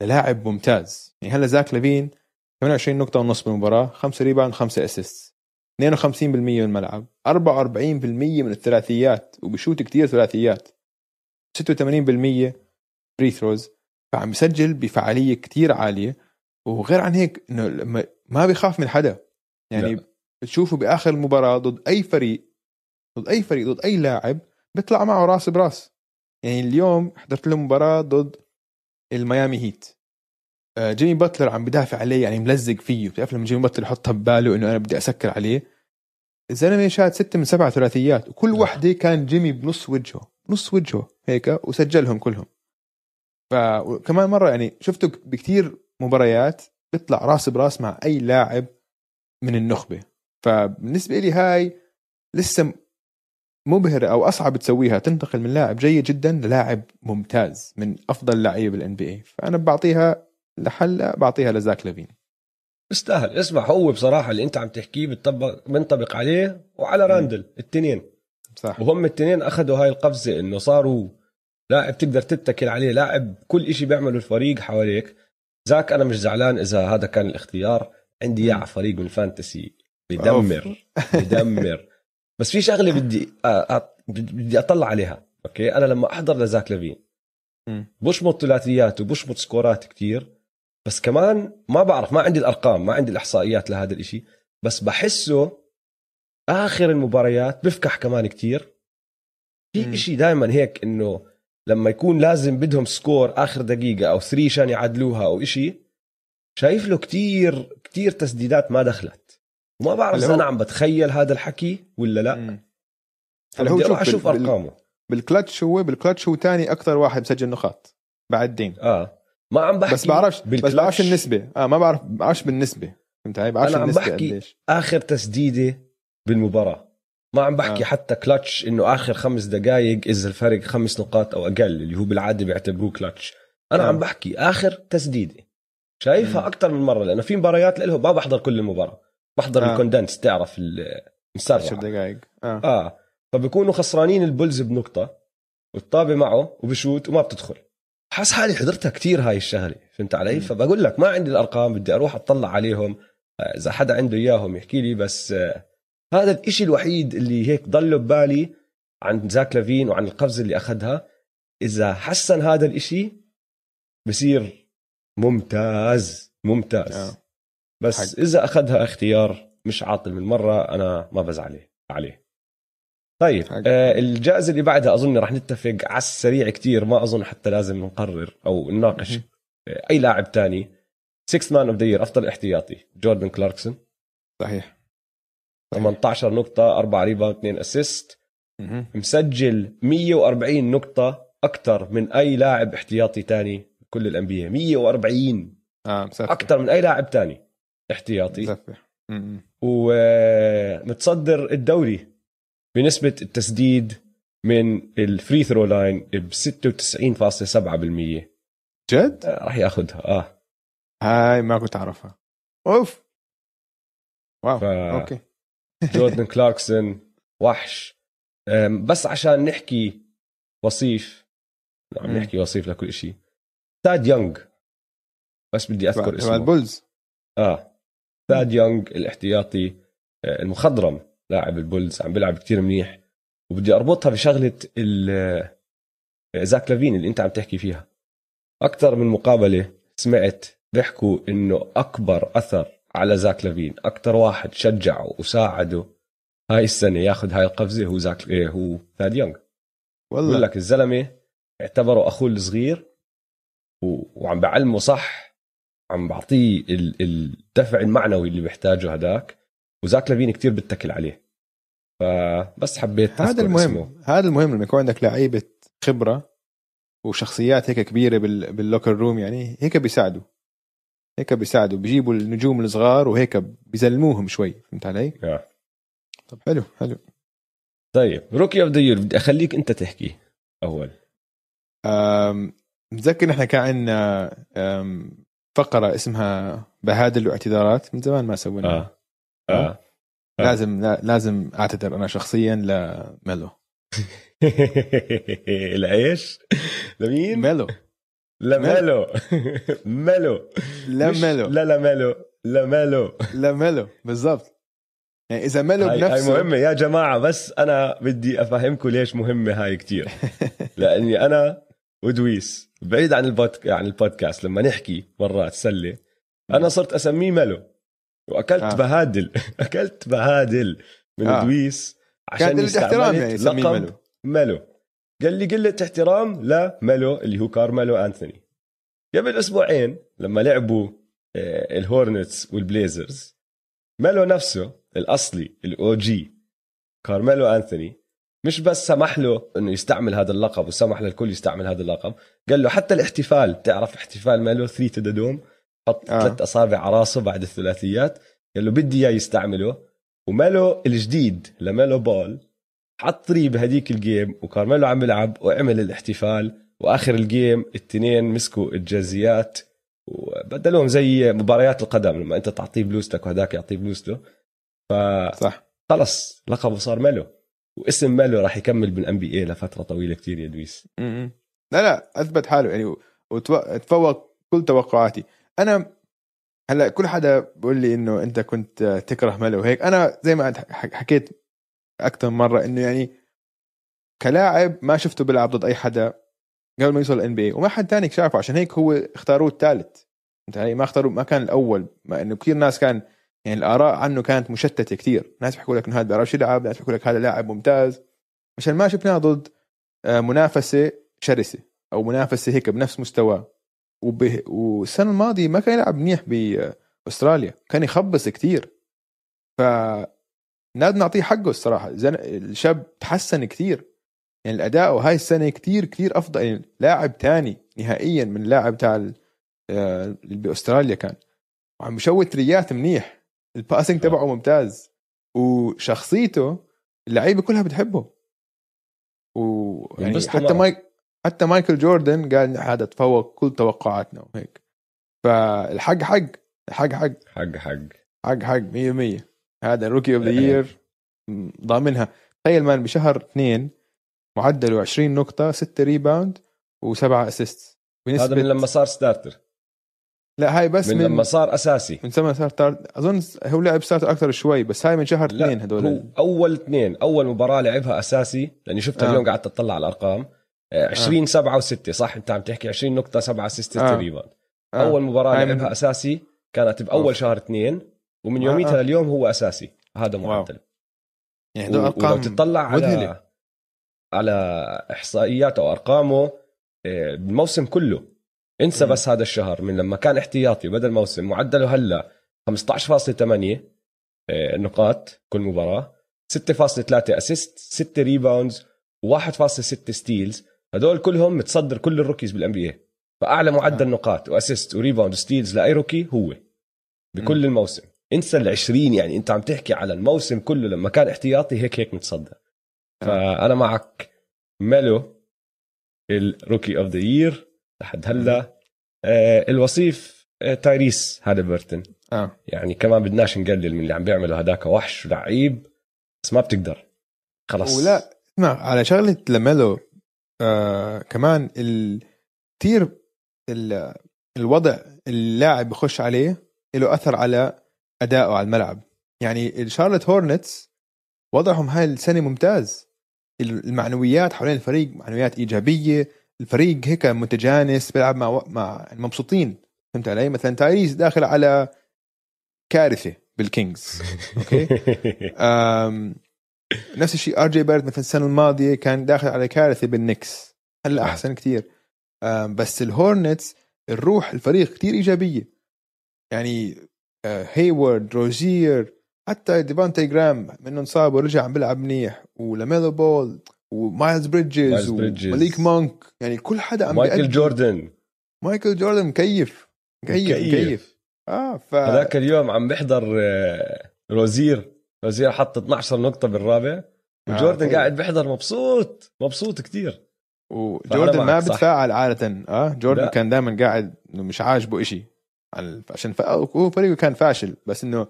للاعب ممتاز. يعني هلا زاك لافين 28 نقطة ونص بالمباراة 5 rebound 5 assist 52% من الملعب 44% من الثلاثيات وبشوت كتير ثلاثيات 86% free throws فعم يسجل بفعالية كتير عالية. وغير عن هيك إنه ما بيخاف من حدا. يعني لا. بتشوفه بآخر المباراة ضد أي فريق ضد أي فريق ضد أي لاعب بيطلع معه راس براس. يعني اليوم حضرت له مباراة ضد الميامي هيت. آه، جيمي باتلر عم بدافع عليه يعني ملزق فيه. بتعرف لما جيمي باتلر يحطها بباله إنه أنا بدي أسكر عليه؟ الزلمة شاد ستة من سبعة ثلاثيات وكل آه. وحدة كان جيمي بنص وجهه نص وجهه هيك؟ وسجلهم كلهم. فكمان مرة يعني شفته بكتير مباريات بيطلع راس براس مع أي لاعب من النخبة. فبالنسبة لي هاي لسه مبهرة أو أصعب تسويها تنتقل من لاعب جيد جدا للاعب ممتاز من أفضل لعيبه بال NBA فأنا بعطيها لحالا بعطيها لزاك لافين بيستاهل اسمع هو بصراحة اللي أنت عم تحكيه بنطبق بنطبق عليه وعلى راندل التنين. صح. وهم التنين أخذوا هاي القفزة إنه صاروا لاعب تقدر تتكل عليه لاعب كل إشي بيعمله الفريق حواليك. زاك أنا مش زعلان إذا هذا كان الاختيار. عندي إياه على فريق من ال fantasy بدمر بدمر بس في شغلة بدي بدي أطلع عليها okay أنا لما أحضر لزاك لافين. بشمط ثلاثيات وبشمط score ات كتير بس كمان ما بعرف ما عندي الأرقام ما عندي الإحصائيات لهذا الإشي بس بحسه آخر المباريات بفكح كمان كتير. في إشي دائما هيك إنه لما يكون لازم بدهم score آخر دقيقة أو three عشان يعدلوها أو إشي شايف له كتير كتير تسديدات ما دخلت وما بعرف إذا أنا عم بتخيل هذا الحكي ولا لا. هلا هو شوف أشوف بال- أرقامه. بالكلتش هو بالكلتش هو تاني أكثر واحد مسجل نقاط بعد دين. آه. ما عم بحكي بس بعرفش بس بالكلتش. بعرفش النسبة. آه ما بعرف بعرفش بالنسبة. فهمت علي؟ بعرفش أنا عم بحكي قديش. آخر تسديدة بالمباراة. ما عم بحكي آه. حتى كلتش إنه آخر خمس دقائق اذا الفرق خمس نقاط أو أقل اللي هو بالعادة بيعتبروه كلتش. أنا آه. عم بحكي آخر تسديدة. شايفها. أكثر من مرة لأنه في مباريات له ما بحضر كل المباراة. بحضر آه. آه. ال condensed تعرف ال- 10 المسرع دقائق آه آه فبكونوا خسرانين البولز بنقطة والطابه معه وبشوت وما بتدخل حاس حالي حضرتها كتير هاي الشغلة فهمت علي. فبقول لك ما عندي الأرقام بدي أروح أطلع عليهم آه، إذا حدا عنده إياهم يحكي لي بس آه، هذا الإشي الوحيد اللي هيك ضله ببالي عن زاك لافين وعن القفزة اللي أخذها إذا حسن هذا الإشي بصير ممتاز ممتاز آه. بس حق. إذا أخذها اختيار مش عاطل من مرة أنا ما بزعل عليه عليه طيب. آه الجائزة اللي بعدها أظن رح نتفق على السريع كتير ما أظن حتى لازم نقرر أو نناقش. آه أي لاعب تاني 6 man of the أفضل احتياطي جوردن كلاركسون صحيح 18 نقطة 4 rebound 2 assist. مسجل 140 نقطة أكثر من أي لاعب احتياطي تاني بكل ال NBA 140 آه مسفح أكثر من أي لاعب تاني احتياطي. ومتصدر الدوري بنسبة التسديد من ال free throw line ب 96.7% جد؟ راح ياخذها آه. هاي ما كنت أعرفها. أوف! wow ف- okay. جوردن كلاركسون وحش. بس عشان نحكي وصيف عم. نحكي وصيف لكل شيء. ثاد يونغ. بس بدي أذكر اسمه. البولز. آه. ثاد يونغ الاحتياطي آه، المخضرم لاعب البولز عم بيلعب كتير منيح. وبدي أربطها بشغلة ال- آه، زاك لافين اللي أنت عم تحكي فيها. أكثر من مقابلة سمعت بيحكوا إنه أكبر أثر على زاك لافين أكثر واحد شجعه وساعده هاي السنة ياخذ هاي القفزة هو زاك إيه هو ثاد يونغ بقول والله لك الزلمة اعتبره أخوه الصغير و... وعم بعلمه صح عم بعطيه ال... الدفع المعنوي اللي بيحتاجه هداك وزاك لافين كتير بتكل عليه فبس حبيت هذا المهم اسمه. هذا المهم لما يكون عندك لعيبة خبرة وشخصيات هيك كبيرة بال... بال locker room يعني هيك بيساعدوا هيك بيساعدوا بيجيبوا النجوم الصغار وهيك بيزلموهم شوي فهمت علي؟ آه. طب حلو حلو طيب rookie of the بدي أخليك أنت تحكي أول متذكر نحن كان عندنا فقرة اسمها بهادل واعتذارات من زمان ما سوينا. آه. آه. لازم لا- لازم أعتذر أنا شخصيا لميلو. لإيش؟ لمين؟ ميلو. لميلو ميلو. لا مش ميلو. لا لا ميلو. لا ميلو. لا ميلو. بالضبط. يعني إذا ميلو هاي, هاي بنفسه مهمة. يا جماعة بس أنا بدي أفهمكم ليش مهمة هاي كتير. لأني أنا ودويس بعيد عن ال podc... عن البودكاست لما نحكي مرات سلة أنا صرت أسميه ميلو وأكلت آه. بهادل أكلت بهادل من آه. دويس كان عشان قلة احترام يعني لقب ميلو ميلو قال لي قلة احترام لميلو اللي هو كارميلو أنثوني قبل أسبوعين لما لعبوا آه، الهورنتس والبليزرز ميلو نفسه الأصلي ال OG كارميلو أنثوني مش بس سمح له إنه يستعمل هذا اللقب وسمح للكل يستعمل هذا اللقب. قال له حتى الاحتفال تعرف احتفال ميلو 3 to the dome حط آه. ثلاث أصابع على راسه بعد الثلاثيات. قال له بدي إياه يستعمله. وميلو الجديد لاميلو بول حط three بهديك ال game وكارميلو عم بيلعب وعمل الاحتفال. وآخر ال game التنين مسكوا الجرزيات. وبدلوهم زي مباريات القدم لما أنت تعطيه بلوزتك وهداك يعطيه بلوزته صح. فخلص لقبه صار ميلو واسم ميلو راح يكمل بال NBA لفترة طويلة كتير يا دويس. لا لا أثبت حاله يعني وتفوق كل توقعاتي. أنا هلأ كل حدا بيقول لي إنه أنت كنت تكره ميلو وهيك أنا زي ما حكيت أكثر مرة إنه يعني كلاعب ما شفته بيلعب ضد أي حدا قبل ما يوصل ال NBA وما حد تاني شافه عشان هيك هو اختاروه الثالث انت ما اختاروه ما كان الأول مع إنه كثير ناس كان يعني الآراء عنه كانت مشتتة كثير. ناس بيحكوا لك إنه هذا بيعرفش يلعب ناس بيحكوا لك هذا لاعب ممتاز. عشان ما شفناه ضد آه، منافسة شرسة أو منافسة هيك بنفس مستواه. وبه... والسنة الماضية ما كان يلعب منيح بأستراليا. كان يخبص كثير. ف لازم نعطيه حقه الصراحة. زن... الشاب تحسن كثير. يعني الأداء هاي السنة كثير كثير أفضل. يعني لاعب تاني نهائيا من اللاعب تاع آه، بأستراليا كان. وعم بشوت ثريات منيح. ال passing تبعه ممتاز. وشخصيته اللعيبة كلها بتحبه. ويعني بينبسطوا حتى. مايك حتى مايكل جوردن قال هذا تفوق كل توقعاتنا وهيك. فالحق حق. الحق حق. حق حق. حق حق 100% هذا ال rookie of the. year ضامنها. تخيل مان بشهر اثنين معدله 20 نقطة 6 rebound وسبعة assist بنسبة هذا من لما صار starter لا هاي بس من, من لما صار أساسي من سنة starter... أظن هو لعب starter أكثر شوي بس هاي من شهر اثنين هدول هو أول اثنين أول مباراة لعبها أساسي لأني شفتها آه. آه. اليوم قعدت اطلع على الأرقام آه، 20 7 و6 صح انت عم تحكي 20 نقطة 7 assist آه. آه. rebound آه. أول مباراة من- لعبها أساسي كانت بأول of. شهر اثنين ومن آه، يوميتها آه. لليوم هو أساسي هذا. معدل يعني هدول ولو أرقام تطلع مذهلة. على على إحصائياته أو ارقامه آه، بالموسم كله انسى. بس هذا الشهر من لما كان احتياطي بدل موسم معدله هلا 15.8 آه، نقاط كل مباراة 6.3 assist 6 rebounds و1.6 steals هدول كلهم متصدر كل ال rookies بال NBA فأعلى معدل آه. نقاط و assist و rebound و steals لأي rookie هو بكل مم. الموسم انسى ال 20 يعني انت عم تحكي على الموسم كله لما كان احتياطي هيك هيك متصدر آه. فأنا معك ميلو ال rookie of the year لحد هلا. آه الوصيف آه تايريس هاليبرتون آه. يعني كمان بدناش نقلل من اللي عم بيعمله هداك وحش لعيب بس ما بتقدر. خلص ولا اسمع على شغلة لاميلو آه كمان ال... كثير ال... الوضع اللاعب بخش عليه له أثر على ادائه على الملعب. يعني الشارلت هورنتس وضعهم هاي السنة ممتاز. المعنويات حوالين الفريق معنويات إيجابية الفريق هيك متجانس بيلعب مع مع مبسوطين فهمت علي؟ مثلا تايريس داخل على كارثة بالكينجز. Okay؟ أم، نفس الشيء آر جي باريت مثلا السنة الماضية كان داخل على كارثة بالنكس. هلأ آه. أحسن كتير. آه، بس الهورنتس الروح الفريق كتير إيجابية. يعني آه، هيورد روزير حتى ديفونتي جراهام إنه انصاب ورجع عم بيلعب منيح. ولاميلو بول ومايلز بريدجز بريدجز. وماليك مونك يعني كل حدا عم مايكل. جوردن. مايكل جوردن مكيف. مكيف مكيف. مكيف. آه ف هذاك اليوم عم بحضر آه، روزير. روزير حط 12 نقطة بالرابع. وجوردن آه، قاعد بيحضر مبسوط مبسوط كتير. وجوردن ما. بتفاعل عادة. آه جوردن لا. كان دائما قاعد إنه مش عاجبه إشي. على- عشان ف... هو فريقه كان فاشل. بس إنه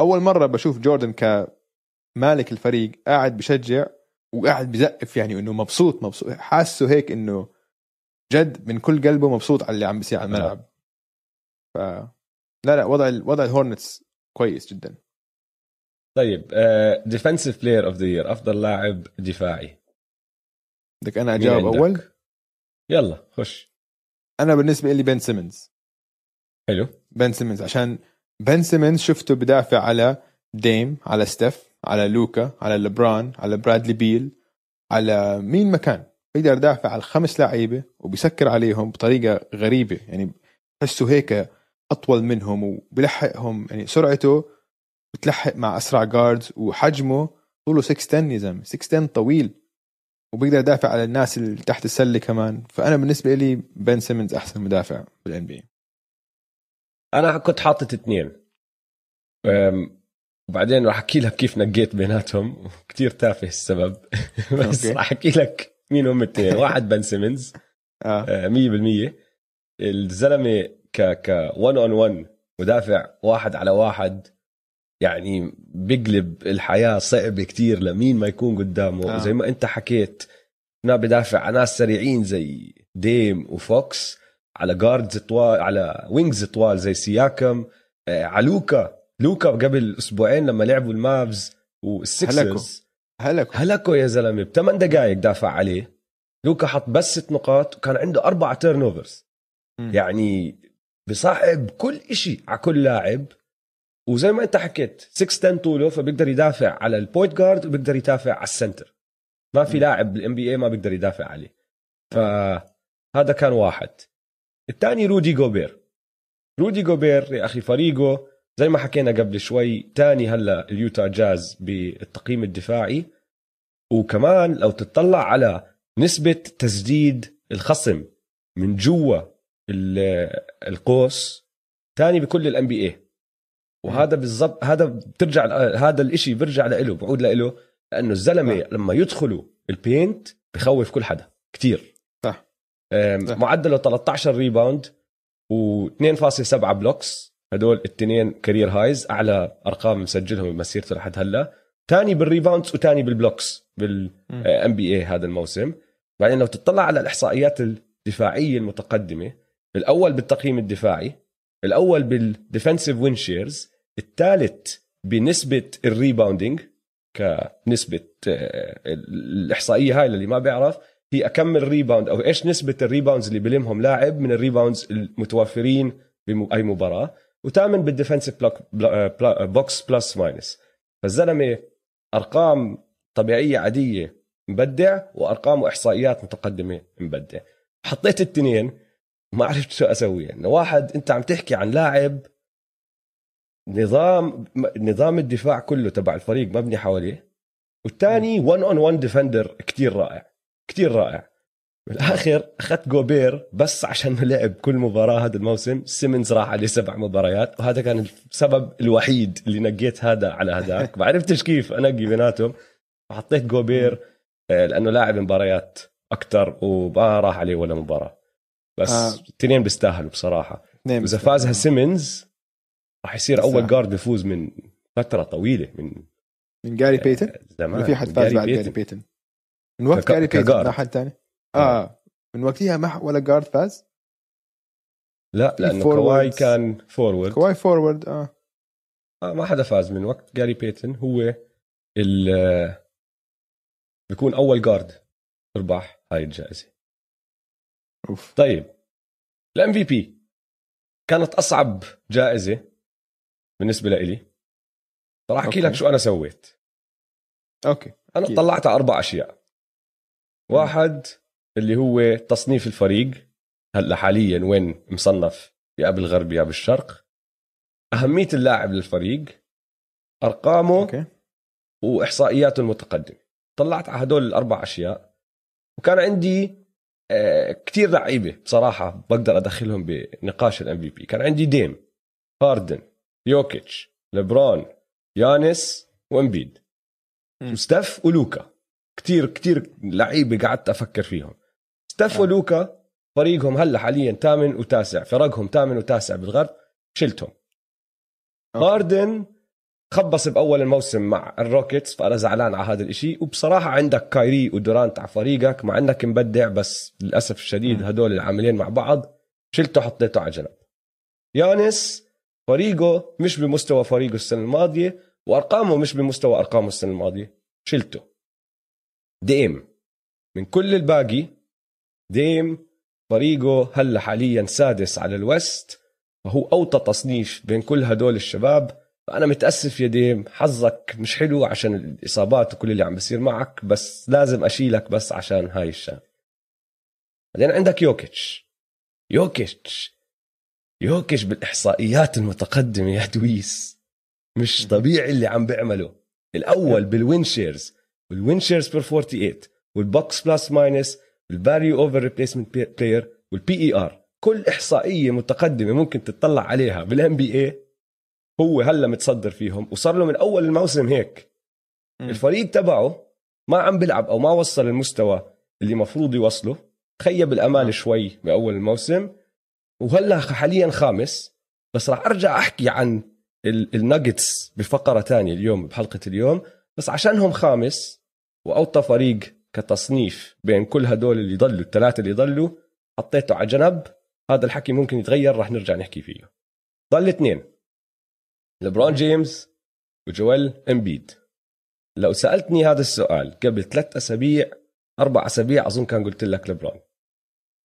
أول مرة بشوف جوردن كمالك الفريق قاعد بشجع وقاعد بزقف يعني إنه مبسوط مبسوط حاسه هيك إنه جد من كل قلبه مبسوط على اللي عم بيصير على الملعب. ف لا لا وضع ال- وضع الهورنتس كويس جدا. طيب defensive player of the year أفضل لاعب دفاعي. بدك أنا أجاوب؟ أول؟ يلا خش. أنا بالنسبة لي بن سيمنز حلو. بن سيمنز عشان بن سيمنز شفته بدافع على ديم على ستيف على لوكا على لبران على برادلي بيل على مين مكان بيقدر يدافع على الخمس لعيبة وبيسكر عليهم بطريقة غريبة. يعني بحسه هيك أطول منهم وبلحقهم. يعني سرعته بتلحق مع أسرع guards وحجمه طوله 6 10 يا زلمة 6 10 طويل. وبيقدر يدافع على الناس اللي تحت السلة كمان. فأنا بالنسبة لي بن سيمنز أحسن مدافع بال NBA أنا كنت حاطط اثنين. وبعدين راح أحكي لك كيف نقيت بيناتهم. كتير تافه السبب. بس. راح أحكي لك مين هم الاثنين واحد بن سيمنز. آه. آه، 100% الزلمة ك ك 1 on 1 مدافع واحد على واحد. يعني بيقلب الحياة صعبة كتير لمين ما يكون قدامه. آه. زي ما أنت حكيت إنه بدافع على ناس سريعين زي ديم وفوكس على guards طوال على wings طوال زي سياكم. آه، على لوكا قبل أسبوعين لما لعبوا المافز والسكسرز هلك هلكوا. يا زلمة. بثمان دقائق دافع عليه. لوكا حط بس ست نقاط وكان عنده أربع turnovers. يعني بصعب كل إشي على كل لاعب. وزي ما أنت حكيت 6 10 طوله فبيقدر يدافع على ال point guard وبيقدر يدافع على ال center ما في. لاعب بال NBA ما بيقدر يدافع عليه. فهذا كان واحد. الثاني رودي جوبير رودي جوبير يا أخي فريقه زي ما حكينا قبل شوي تاني هلا اليوتا جاز بالتقييم الدفاعي وكمان لو تطلع على نسبة تسديد الخصم من جوا ال- القوس تاني بكل ال NBA وهذا بالضبط هذا بترجع هذا الإشي بيرجع له بعود له لأنه الزلمة صح. لما يدخلوا ال paint بخوف كل حدا كتير صح. صح. معدله 13 rebound و2.7 blocks هدول الاثنين career highs أعلى أرقام مسجلهم بمسيرته لحد هلأ. ثاني بال rebounds وثاني بال blocks بال NBA هذا الموسم. بعدين لو تطلع على الإحصائيات الدفاعية المتقدمة الأول بالتقييم الدفاعي الأول بال defensive win shares الثالث بنسبة ال rebounding كنسبة آه، الإحصائية هاي اللي ما بيعرف هي اكمل rebound أو إيش نسبة ال rebounds اللي بلمهم لاعب من ال rebounds المتوفرين باي مباراة. وثامن بال defensive box plus minus. فالزلمة أرقام طبيعية عادية مبدع وأرقام وإحصائيات متقدمة مبدع. حطيت التنين ما عرفت شو أسوي. يعني واحد أنت عم تحكي عن لاعب نظام نظام الدفاع كله تبع الفريق مبني حواليه والثاني 1 on 1 defender كتير رائع. كتير رائع. بالآخر أخذت جوبير بس عشان لعب كل مباراة هذا الموسم سيمنز راح عليه سبع مباريات وهذا كان السبب الوحيد اللي نقيت هذا على هذاك ما عرفتش كيف أنقي بيناتهم فحطيت جوبير آه، لأنه لاعب مباريات أكثر وما راح عليه ولا مباراة بس آه. الاثنين بيستاهلوا بصراحة بس. فازها سيمنز راح يصير أول. guard بيفوز من فترة طويلة من من جاري بيتن زمان ما في حد فاز بعد بيتن. جاري بيتن من وقت جاري بيتن. ما حد ثاني آه. من وقتها ما ولا guard فاز؟ لا لأنه. كواي كان forward كواي forward آه. آه ما حدا فاز من وقت. جاري بيتن هو ال بيكون أول guard تربح هاي الجائزة. أوف. طيب ال MVP كانت أصعب جائزة بالنسبة لإلي. فراح أحكي لك. شو أنا سويت. okay أنا أكيد. طلعت على أربع أشياء. واحد اللي هو تصنيف الفريق. هلا حاليا وين مصنف؟ يا بالغرب يا بالشرق أهمية اللاعب للفريق أرقامه okay. وإحصائياته المتقدمة. طلعت على هدول الأربع أشياء وكان عندي آه، كتير لعيبة بصراحة بقدر أدخلهم بنقاش ال MVP. كان عندي ديم هاردن يوكيتش لبرون يانس وإمبيد. وستاف ولوكا. كتير كتير لعيبة قعدت أفكر فيهم. ستاف آه. ولوكا فريقهم هلا حاليا ثامن وتاسع. فرقهم ثامن وتاسع بالغرب. شلتهم. هاردن خبص بأول الموسم مع الروكيتس فأنا زعلان على هذا الإشي. وبصراحة عندك كايري ودورانت على فريقك مع إنك مبدع بس للأسف الشديد. هدول العاملين مع بعض. شلته حطيته على جنب. يانس فريقه مش بمستوى فريقه السنة الماضية وأرقامه مش بمستوى أرقامه السنة الماضية. شلته ديم من كل الباقي ديم فريقه هلا حاليا سادس على ال West فهو أوطى تصنيف بين كل هدول الشباب فأنا متأسف يا ديم حظك مش حلو عشان الإصابات وكل اللي عم بيصير معك بس لازم أشيلك بس عشان هاي الشغلة. بعدين عندك يوكيتش. يوكيتش. يوكيتش بالإحصائيات المتقدمة يا دويس. مش طبيعي اللي عم بيعمله. الأول بال win shares وال win shares per 48 وال box plus minus. وال value over replacement player وال PER كل إحصائية متقدمة ممكن تطلع عليها بال NBA هو هلا متصدر فيهم وصار له من أول الموسم هيك. مم. الفريق تبعه ما عم بيلعب أو ما وصل المستوى اللي مفروض يوصله. خيب الأمال آه. شوي بأول الموسم. وهلا حاليا خامس. بس راح أرجع أحكي عن الناجتس بفقرة تانية اليوم بحلقة اليوم. بس عشانهم خامس وأوطى فريق كتصنيف بين كل هدول اللي ضلوا الثلاثة اللي ضلوا حطيته على جنب هذا الحكي ممكن يتغير راح نرجع نحكي فيه. ضل اثنين. لبرون جيمس وجويل إمبيد. لو سألتني هذا السؤال قبل ثلاث أسابيع أربع أسابيع أظن كان قلت لك لبرون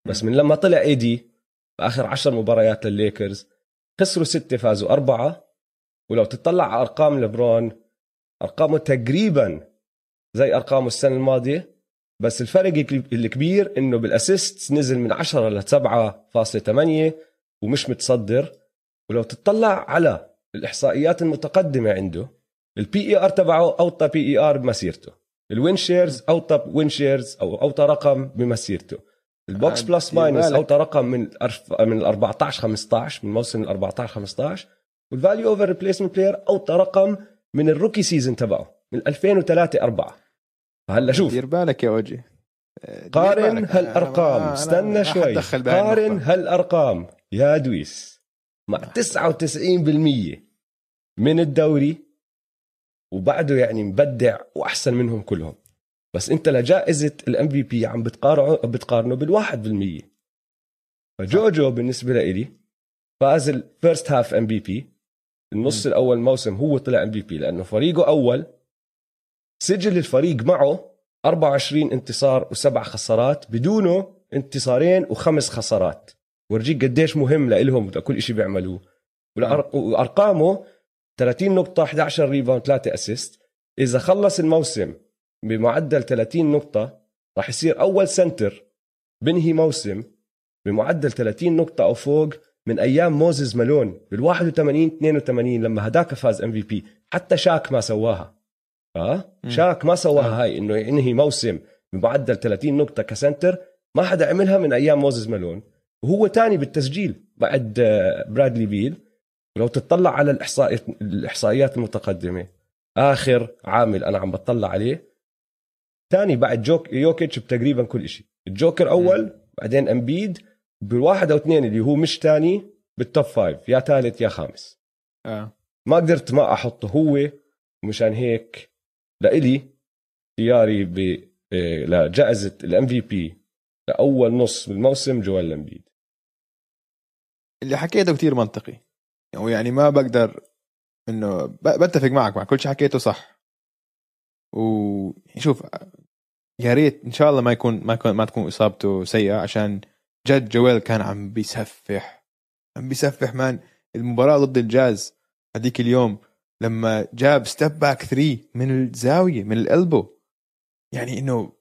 بس من لما طلع اي دي بآخر عشر مباريات للليكرز خسروا ستة فازوا أربعة. ولو تطلع على أرقام لبرون أرقامه تقريبا زي أرقامه السنة الماضية بس الفرق الكبير إنه بالأسيست نزل من 10 ل 7.8 ومش متصدر. ولو تطلع على الإحصائيات المتقدمة عنده ال PER تبعه أوطى PER بمسيرته. ال win shares أوطى win shares أو أوطى رقم بمسيرته. ال box plus minus. أوطى رقم من من ال 14 15 من موسم ال 14 15 وال value over replacement player أوطى رقم من ال rookie season تبعه من 2003 4 فهلا شوف. دير بالك يا دير قارن. أنا- هالأرقام. أنا- أنا استنى ما شوي. قارن. هالأرقام يا دويس. مع 99% من الدوري وبعده يعني مبدع وأحسن منهم كلهم. بس أنت لجائزة ال MVP عم بتقارنه بتقارنه بالواحد بالمية. فجوجو بالنسبة لإلي فاز ال first half MVP النص مم. الأول موسم هو طلع MVP لأنه فريقه أول سجل الفريق معه 24 انتصار وسبع خسارات بدونه انتصارين وخمس خسارات. ورجيك قديش مهم لإلهم كل شيء بيعملوه. وأرقامه 30 نقطة 11 rebound 3 assist إذا خلص الموسم بمعدل 30 نقطة راح يصير أول center بنهي موسم بمعدل 30 نقطة أو فوق من أيام موزز مالون بال 81 82 لما هداك فاز MVP حتى شاك ما سواها. آه مم. شاك ما سواها آه. هاي إنه ينهي موسم بمعدل 30 نقطة ك center ما حدا عملها من أيام موزس مالون وهو تاني بالتسجيل بعد آه، برادلي بيل ولو تطلع على الإحصائيات الإحصائيات المتقدمة آخر عامل أنا عم بطلع عليه ثاني بعد جوك يوكيتش بتقريبا كل شيء الجوكر أول بعدين أمبيد بالواحد أو اثنين اللي هو مش ثاني بال top five يا ثالث يا خامس آه. ما قدرت ما أحطه هو مشان هيك لإلي اختياري ب إيه، لجائزة ال MVP لأول نص من الموسم جويل امبيد اللي حكيته كتير منطقي. ويعني ما بقدر إنه بتفق معك مع كل شيء حكيته صح. وشوف يا ريت إن شاء الله ما يكون ما يكون ما تكون إصابته سيئة عشان جد جويل كان عم بيسفح. عم بيسفح man. المباراة ضد الجاز هذيك اليوم لما جاب step back 3 من الزاوية من ال elbow. يعني إنه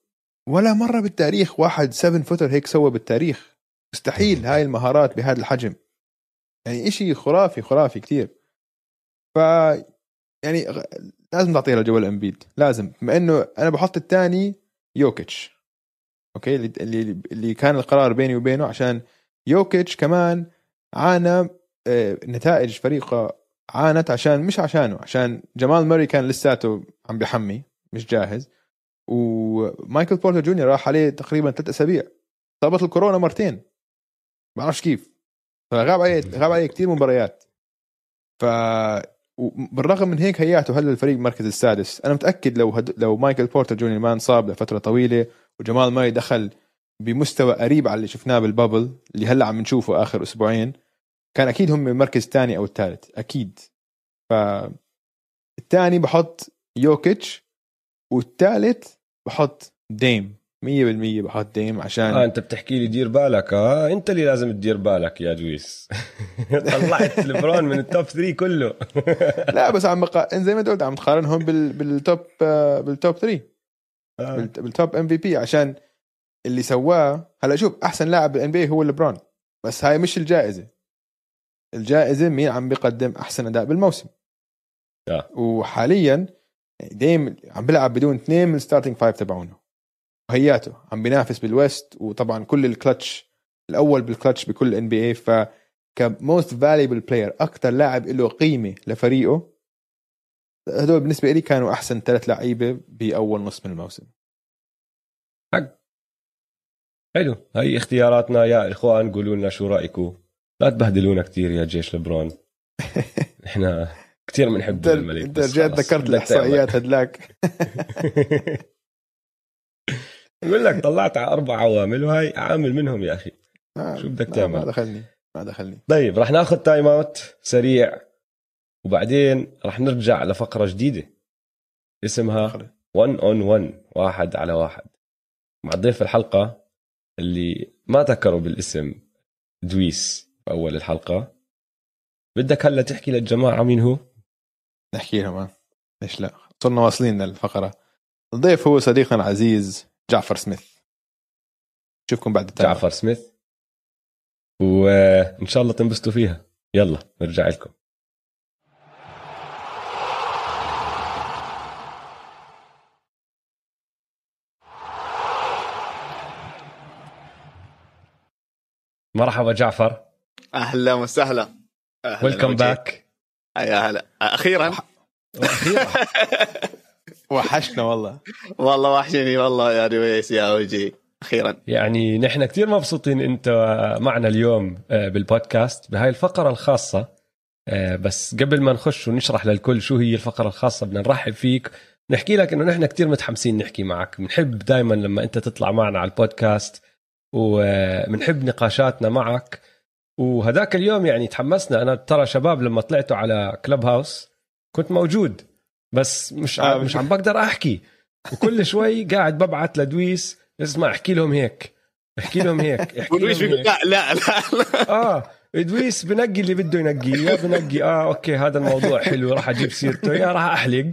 ولا مرة بالتاريخ واحد 7 footer هيك سوى بالتاريخ. مستحيل هاي المهارات بهذا الحجم. يعني إشي خرافي خرافي كتير. ف يعني لازم تعطيها لجويل امبيد لازم. بما إنه أنا بحط الثاني يوكيتش أوكي؟ اللي اللي اللي كان القرار بيني وبينه عشان يوكيتش كمان عانى آه، نتائج فريقه عانت عشان مش عشانه عشان جمال موري كان لساته عم بيحمي مش جاهز. ومايكل بورتر جونيور راح عليه تقريبا ثلاث أسابيع. صابته الكورونا مرتين. ما بعرفش كيف. فغاب عليه غاب عليه كثير مباريات. ف بالرغم من هيك هياته هلا الفريق المركز السادس؟ أنا متأكد لو هد... لو مايكل بورتر جونيور ما انصاب لفترة طويلة وجمال موري دخل بمستوى قريب على اللي شفناه بال bubble اللي هلأ عم نشوفه آخر أسبوعين كان أكيد هم المركز الثاني أو الثالث أكيد. ف الثاني بحط يوكيتش والثالث بحط ديم. 100% بحط ديم عشان آه أنت بتحكي لي دير بالك آه أنت اللي لازم تدير بالك يا دويس طلعت ليبرون من ال top 3 كله. لا بس عم بقى زي ما أنت قلت عم تقارنهم بال... بال top بال top 3 آه. بالت- بال top MVP عشان اللي سواه هلا شوف أحسن لاعب بال NB هو ليبرون. بس هاي مش الجائزة. الجائزة مين عم بيقدم أحسن أداء بالموسم. آه. وحاليا ديم عم بيلعب بدون اثنين من ال starting five تبعونه. وهياته عم بينافس بال West وطبعا كل الكلتش الأول بالكلتش بكل NBA ف ك most valuable player أكثر لاعب له قيمة لفريقه هدول بالنسبة لي كانوا أحسن ثلاث لعيبة بأول نص من الموسم. حلو. هي اختياراتنا يا إخوان قولوا لنا شو رايكم لا تبهدلونا كثير يا جيش لبرون إحنا كثير بنحب الملك انت رجعت ذكرت الإحصائيات هدلاك. بقول لك طلعت على أربع عوامل وهي عامل منهم يا أخي. آه، شو بدك تعمل؟ ما دخلني ما دخلني. طيب رح ناخذ تايم أوت سريع وبعدين رح نرجع لفقرة جديدة. اسمها خلص. 1 on 1 واحد على واحد. مع ضيف الحلقة اللي ما ذكروا بالاسم دويس. في اول الحلقة. بدك هلا تحكي للجماعة مين هو؟ نحكي لهم آه. ليش لا؟ صرنا واصلين للفقرة. الضيف هو صديقنا العزيز جعفر سميث. نشوفكم بعد ال time جعفر سميث. وان شاء الله تنبسطوا فيها. يلا نرجع لكم. مرحبا جعفر. أهلا وسهلا. ويلكم. باك يا هلا أخيرا. وأخيرا. وحشنا والله. والله وحشني والله يا رويس يا وجي أخيرا. يعني نحن كتير مبسوطين أنت معنا اليوم آه، بالبودكاست بهاي الفقرة الخاصة. آه، بس قبل ما نخش ونشرح للكل شو هي الفقرة الخاصة بدنا نرحب فيك. نحكي لك إنه نحن كتير متحمسين نحكي معك. بنحب دائما لما أنت تطلع معنا على البودكاست وبنحب نقاشاتنا معك. وهذاك اليوم يعني تحمسنا. أنا ترى شباب لما طلعتوا على كلب هاوس كنت موجود بس مش آه، مش عم بقدر أحكي. وكل شوي قاعد ببعت لدويس اسمع احكي لهم هيك احكي لهم هيك احكي لهم هيك. لا لا لا آه ادويس بنقي اللي بده ينقي يا بنقي. آه أوكي هذا الموضوع حلو راح أجيب سيرته. يا راح أحلق.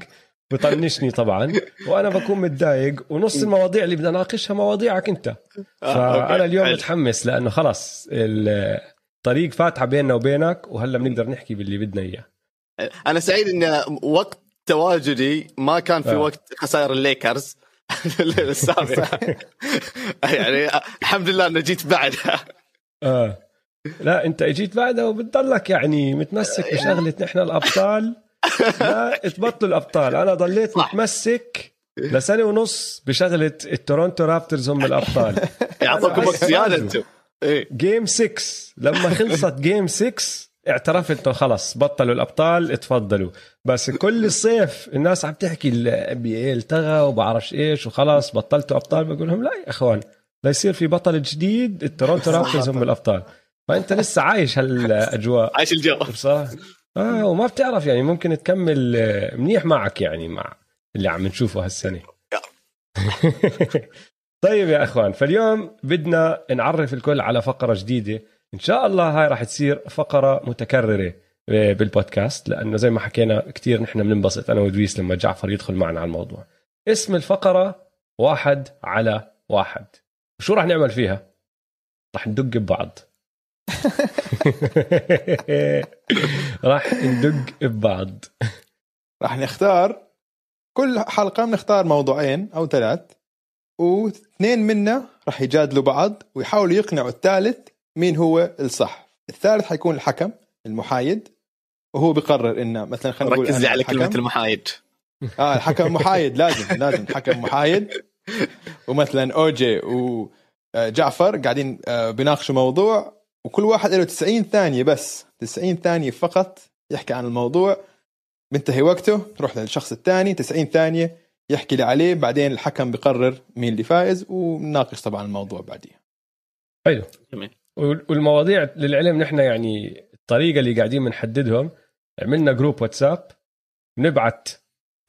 بطنشني طبعا. وأنا بكون متضايق. ونص المواضيع اللي بدنا ناقشها مواضيعك أنت. آه، فأنا. اليوم. متحمس لأنه خلص الطريق فاتحة بيننا وبينك وهلا بنقدر نحكي باللي بدنا إياه. أنا سعيد إن وقت تواجدي ما كان في آه. وقت خسائر الليكرز. السابق يعني الحمد لله إنه جيت بعدها. آه. لا أنت اجيت بعدها وبتضلك يعني متمسك بشغلة نحن الأبطال. لا تبطلوا الأبطال. أنا ضليت. متمسك لسنة ونص بشغلة التورونتو رابتورز هم الأبطال. يعطوكم وقت زيادة أنتم. إيه. game 6 لما خلصت game 6 اعترفت انه خلص بطلوا الأبطال اتفضلوا. بس كل الصيف الناس عم تحكي ال NBA التغى وبعرفش إيش وخلاص بطلتوا أبطال بقول لهم لا يا إخوان ليصير في بطل جديد التورونتو رابتورز هم الأبطال. فأنت لسه عايش هالأجواء. عايش الجو. بصراحه آه وما بتعرف يعني ممكن تكمل آه، منيح معك يعني مع اللي عم نشوفه هالسنة. طيب يا إخوان فاليوم بدنا نعرف الكل على فقرة جديدة. إن شاء الله هاي راح تصير فقرة متكررة آه، بالبودكاست لأنه زي ما حكينا كثير نحن بننبسط أنا ودويس لما جعفر يدخل معنا على الموضوع. اسم الفقرة واحد على واحد. شو راح نعمل فيها؟ راح ندق ببعض. راح ندق ببعض. راح نختار كل حلقة بنختار موضوعين أو ثلاث. واثنين منا راح يجادلوا بعض ويحاولوا يقنعوا الثالث مين هو الصح. الثالث حيكون الحكم المحايد وهو بيقرر إنه مثلا خلينا نقول ركز لي على. كلمة المحايد. آه الحكم محايد لازم لازم حكم محايد. ومثلا أوجي وجعفر قاعدين آه، بيناقشوا موضوع وكل واحد له 90 ثانية بس 90 ثانية فقط يحكي عن الموضوع. بينتهي وقته تروح للشخص الثاني 90 ثانية يحكي اللي عليه بعدين الحكم بيقرر مين اللي فايز ونناقش طبعا الموضوع بعديها حلو. جميل. وال- والمواضيع للعلم نحن يعني الطريقة اللي قاعدين بنحددهم عملنا group واتساب نبعت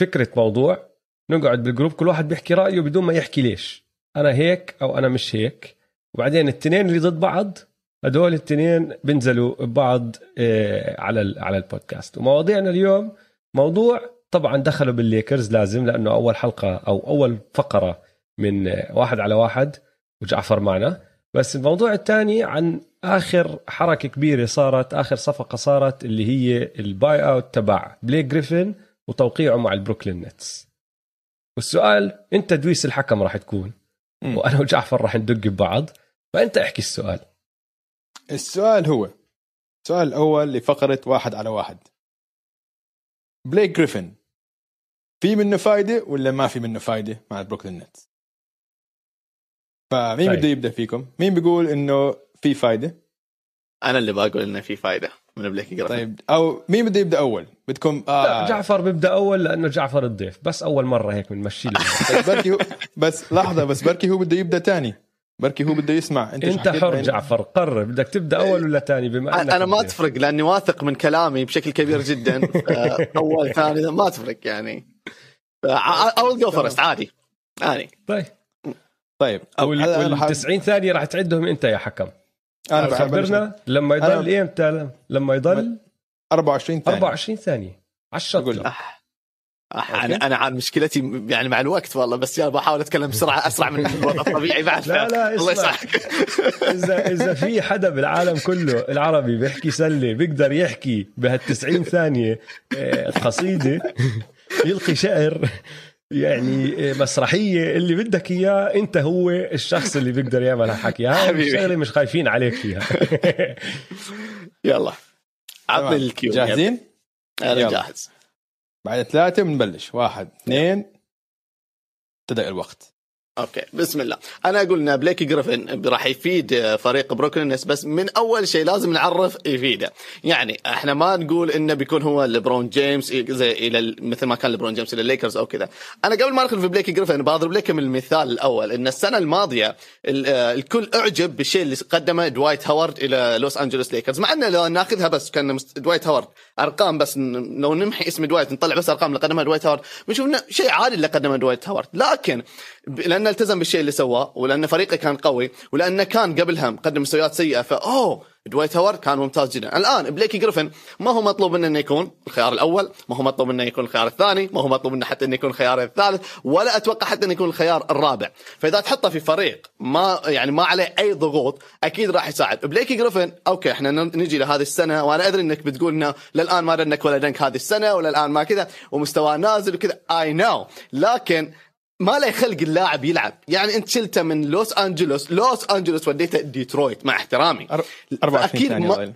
فكرة موضوع نقعد بال group كل واحد بيحكي رأيه بدون ما يحكي ليش. أنا هيك أو أنا مش هيك. وبعدين الاثنين اللي ضد بعض هدول الاثنين بينزلوا ببعض آه، على ال- على البودكاست. ومواضيعنا اليوم موضوع طبعا دخلوا بالليكرز لازم لأنه أول حلقة أو أول فقرة من واحد على واحد وجعفر معنا. بس الموضوع الثاني عن آخر حركة كبيرة صارت آخر صفقة صارت اللي هي ال buyout تبع بليك جريفن وتوقيعه مع البروكلين نتس. والسؤال أنت دويس الحكم راح تكون. وأنا وجعفر راح ندق ببعض فأنت احكي السؤال. السؤال هو السؤال الأول لفقرة واحد على واحد. بليك جريفن في منه فايدة ولا ما في منه فايدة مع البروكلين نتس فمين طيب. بده يبدأ فيكم؟ مين بيقول إنه في فايدة؟ أنا اللي بقول إنه في فائده من بليك جريفن طيب أو مين بده يبدأ أول؟ بدكم لا آه جعفر بيبدأ أول لأنه جعفر الضيف بس أول مرة هيك بنمشي له. طيب بركي هو بس لحظة بس بركي هو بده يبدأ تاني. بركي هو بده يسمع. أنت شو انت حر بين- جعفر قرر. بدك تبدأ أول ولا ثاني بما أنك أنا ما. تفرق لأني واثق من كلامي بشكل كبير جدا. اول ثاني ما تفرق يعني. اول go first عادي عادي. طيب. طيب وال أنا حاب- 90 ثانية راح تعدهم أنت يا حكم. أنا خبرنا لما يضل أنا- إمتى لما يضل؟ 24 ثانية. 24 ثانية. على الشط. أح. أح. أنا أنا عن مشكلتي يعني مع الوقت والله بس يلا بحاول أتكلم بسرعة أسرع من الوضع الطبيعي بعد. لا، لا، الله. يسعدك. اذا إذا في حدا بالعالم كله العربي بيحكي سلة بيقدر يحكي بهال 90 ثانية آه، قصيدة. يلقي شعر يعني مسرحية اللي بدك إياه أنت هو الشخص اللي بيقدر يعمل هالحكي هاي. الشغله مش خايفين عليك فيها يلا عطني. ال cue جاهزين؟ أنا يلا. جاهز بعد ثلاثة بنبلش واحد اثنين ابتدأ الوقت okay بسم الله. أنا أقول إن بليك جريفن راح يفيد فريق بروكلين بس من أول شيء لازم نعرف يفيده. يعني إحنا ما نقول إنه بيكون هو ليبرون جيمس زي إلى ال- مثل ما كان ليبرون جيمس إلى الليكرز أو كذا. أنا قبل ما أدخل في بليك جريفن بضرب لكم المثال الأول إن السنة الماضية ال- الكل أعجب بالشيء اللي قدمه دوايت هاورد إلى لوس أنجلوس ليكرز. مع إنه لو ناخذها بس كان دوايت هاورد أرقام بس لو نمحي اسم دوايت نطلع بس أرقام اللي قدمها دوايت هاورد بنشوف إنه شيء عادي اللي قدمه دوايت هاورد. لكن لأنه التزم بالشيء اللي سواه ولأن فريقه كان قوي ولأنه كان قبلها مقدم مستويات سيئة فأوه دوايت هاورد كان ممتاز جدا. الآن بليكي جريفن ما هو مطلوب منه إنه يكون الخيار الأول ما هو مطلوب منه يكون الخيار الثاني ما هو مطلوب منه حتى إنه يكون الخيار الثالث ولا أتوقع حتى إنه يكون الخيار الرابع. فإذا تحطه في فريق ما يعني ما عليه أي ضغوط أكيد راح يساعد. بليكي جريفن okay إحنا نجي لهذه السنة وأنا أدري إنك بتقول إنه للآن ما dunk ولا dunk هذه السنة ولا الان ما كذا ومستواه نازل وكذا. I know لكن ما له خلق اللاعب يلعب. يعني انت شلته من لوس أنجلوس لوس أنجلوس وديته ديترويت مع احترامي. أر- 24 فأكيد ثانية ما-.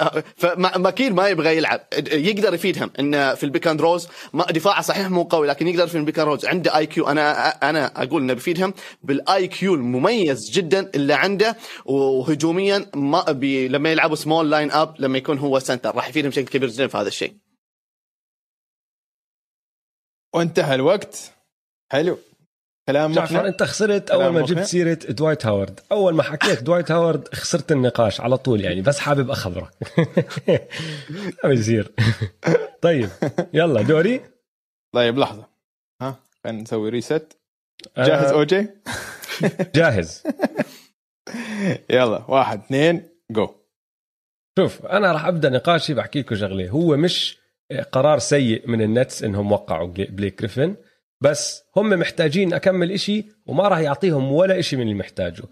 آه، فما ما- أكيد ما يبغى يلعب. يقدر يفيدهم إن في ال pick and rolls دفاعه صحيح مو قوي لكن يقدر في ال pick and rolls. عنده IQ. أنا أنا أقول إنه بيفيدهم بال IQ المميز جدا اللي عنده. وهجوميا ما بي لما يلعبوا small lineup لما يكون هو center راح يفيدهم بشكل كبير جدا في هذا الشيء. وانتهى الوقت. حلو. كلام جعفر انت خسرت أول ما. جبت سيرة دوايت هاورد. أول ما حكيت دوايت هاورد خسرت النقاش على طول يعني بس حابب اخبرك ما بيصير. طيب يلا دوري. طيب لحظة. ها خلينا نسوي reset جاهز آه، أوجي؟ جاهز. يلا واحد اثنين جو شوف أنا راح أبدأ نقاشي بحكي لكم شغلة. هو مش قرار سيء من ال Nets إنهم وقعوا بلي- بليك جريفن. بس هم محتاجين أكمل إشي وما راح يعطيهم ولا إشي من اللي محتاجه.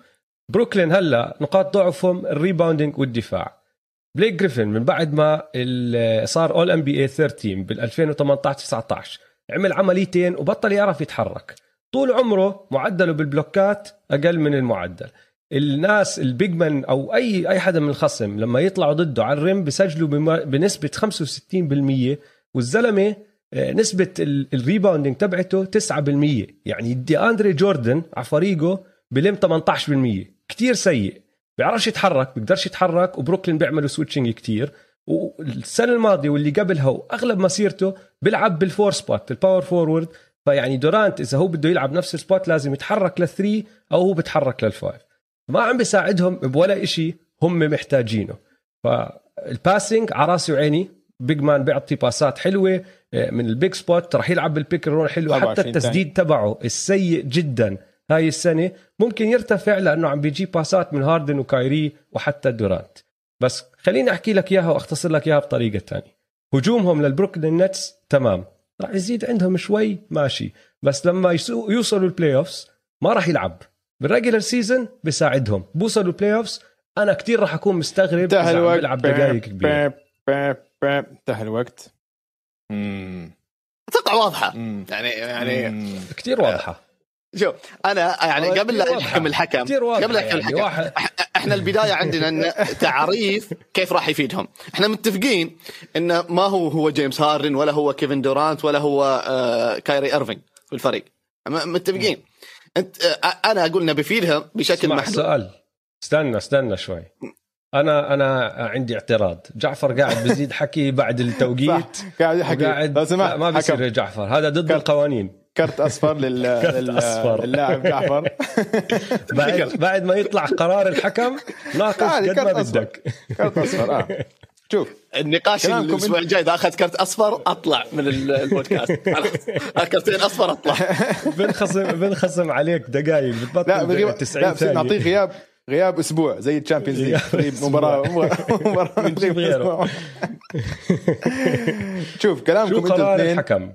بروكلين هلا نقاط ضعفهم ال rebounding والدفاع. بليك جريفن من بعد ما صار اول MVP 13 بال 2018 19 عمل عمليتين وبطل يعرف يتحرك. طول عمره معدله بال block ات أقل من المعدل. الناس ال big man أو أي أي حدا من الخصم لما يطلعوا ضده على ال rim بسجلوا بنسبة 65% والزلمة آه، نسبة ال- ال rebounding تبعته 9% يعني دي أندريه جوردن على فريقه بلم 18% كتير سيء. بيعرفش يتحرك بيقدرش يتحرك وبروكلين بيعملوا switching كتير. والسنة الماضية واللي قبلها وأغلب مسيرته بيلعب بال four spot ال power forward فيعني دورانت إذا هو بده يلعب نفس ال spot لازم يتحرك لل three أو هو بيتحرك لل five ما عم بيساعدهم بولا إشي هم محتاجينه. فال passing على راسي وعيني big man بيعطي pass ات حلوة. من ال big spot راح يلعب بال pick roll حلو. حتى 24 التسديد تبعه السيء جدا هاي السنة. ممكن يرتفع لأنه عم بيجيب pass ات من هاردن وكايري وحتى دورانت. بس خليني أحكي لك إياها وأختصر لك إياها بطريقة تانية. هجومهم للبروكلين Nets تمام. راح يزيد عندهم شوي ماشي. بس لما يوصلوا ال playoffs ما راح يلعب. بال regular season بساعدهم. بوصلوا ال playoffs أنا كتير راح أكون مستغرب إذا عم بيلعب دقائق كبيرة. انتهى الوقت. مم. أتوقع واضحة. مم. يعني يعني مم. كتير واضحة. شوف أنا يعني قبل لا. يحكم الحكم قبل لا يحكم يعني الحكم إح- إحنا البداية عندنا إن تعريف كيف راح يفيدهم. إحنا متفقين انه ما هو هو جيمس هاردن ولا هو كيفن دورانت ولا هو آه كايري ايرفينج في الفريق. متفقين؟ أنت آه أنا أقول انه بيفيدهم بشكل محدود. سؤال. استنى استنى شوي. أنا أنا عندي اعتراض. جعفر قاعد بزيد حكي بعد التوقيت. قاعد يحكي. لا ما بيصير. يا جعفر. هذا ضد كرت. القوانين. كرت أصفر لل... للاعب جعفر. بعد بعد ما يطلع قرار الحكم ناقش قد ما أصفر. بدك. كرت أصفر آه. شوف. النقاش الأسبوع الجاي إذا اخذ كرت أصفر أطلع من ال- البودكاست. خلاص كرتين أصفر أطلع. بنخصم بنخصم عليك دقائق لا بتبطل بغيب 90 لا بصير نعطيه ثانية غياب. غياب أسبوع زي ال Champions League تغيب أسبوع. مباراه مباراه بنجيب غيره. شوف كلامكم شو قرار الاثنين الحكم؟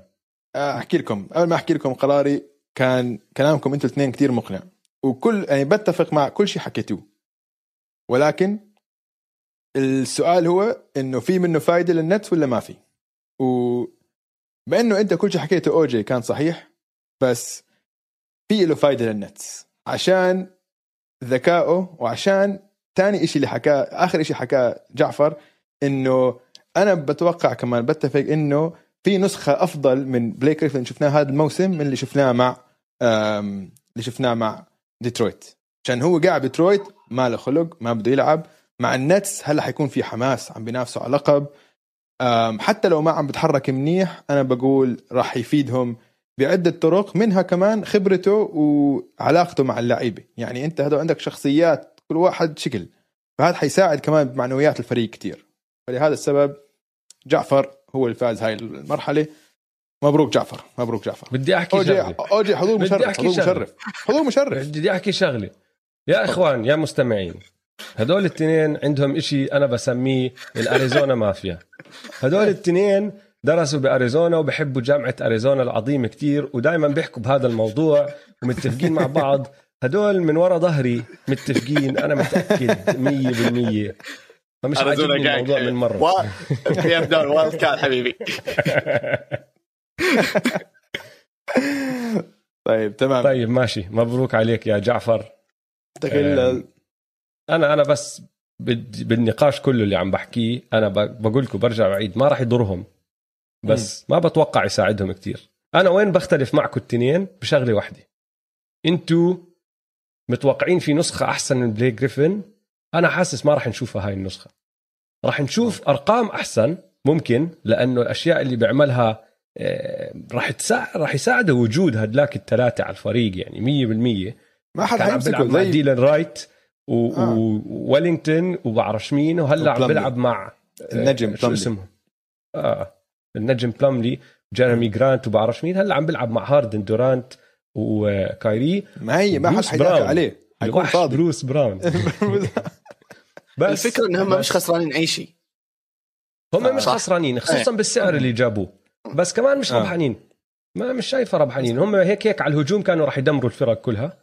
آه، أحكي لكم. قبل ما أحكي لكم قراري كان كلامكم أنتم الاثنين كثير مقنع. وكل يعني بتفق مع كل شيء حكيتوه. ولكن السؤال هو إنه في منه فائده لل Nets ولا ما في؟ وبانه أنت كل شيء حكيته اوجي كان صحيح بس في له فائده لل Nets عشان ذكائه وعشان ثاني شيء اللي حكاه آخر شيء حكاه جعفر إنه أنا بتوقع كمان بتفق إنه في نسخة أفضل من بليك جريفن شفناه هذا الموسم من اللي شفناه مع اللي شفناه مع ديترويت عشان هو قاعد ديترويت ما له خلق ما بده يلعب. مع النتس هلا حيكون في حماس عم بينافسوا على لقب. حتى لو ما عم بتحرك منيح أنا بقول راح يفيدهم بعدة طرق منها كمان خبرته وعلاقته مع اللعيبة. يعني أنت هذا عندك شخصيات كل واحد شكل. فهذا حيساعد كمان بمعنويات الفريق كتير. فلهذا السبب جعفر هو اللي فاز هاي المرحلة. مبروك جعفر. مبروك جعفر. بدي أحكي أوجي شغلة. أوجي حضور مشرف حضور. مشرف. حضور مشرف. بدي أحكي شغلة. يا إخوان يا مستمعين هدول الاثنين عندهم إشي أنا بسميه الأريزونا مافيا. هدول الاثنين درسوا بأريزونا وبحبوا جامعة أريزونا العظيمة كتير ودائما بيحكوا بهذا الموضوع ومتفقين مع بعض. هدول من ورا ظهري متفقين أنا متأكد 100% فمش عاجبني. الموضوع من مرة. و... في wild card حبيبي. طيب تمام. طيب ماشي. مبروك عليك يا جعفر. أنا أنا بس بد- بالنقاش كله اللي عم بحكيه أنا ب- بقول لكم برجع بعيد ما راح يضرهم. بس ما بتوقع يساعدهم كتير. أنا وين بختلف معكم التنين؟ بشغله واحدة أنتوا متوقعين في نسخة أحسن من بليك جريفن أنا حاسس ما راح نشوفها هاي النسخة. راح نشوف أرقام أحسن ممكن لأنه الأشياء اللي بيعملها آه، راح تساعد راح يساعده وجود هدلاك الثلاثه على الفريق يعني 100% ما حد حيمسكه مع زي ديلان رايت و... آه. ووين إلينغتون وبعرفش مين وهلأ عم. بيلعب مع النجم شو. اسمه؟ آه. النجم بلملي جيرمي جرانت وبعرفش مين. هلا عم بيلعب مع هاردن دورانت وكايري. ما هي ما حد حيدافع. عليه. حيكون الوحش فاضي. بروس براون. بس الفكرة إنهم مش خسرانين أي شيء. هم مش صح. خسرانين خصوصا بالسعر اللي جابوه. بس كمان مش آه. ربحانين. ما مش شايفه ربحانين. هم هيك هيك على الهجوم كانوا راح يدمروا الفرق كلها.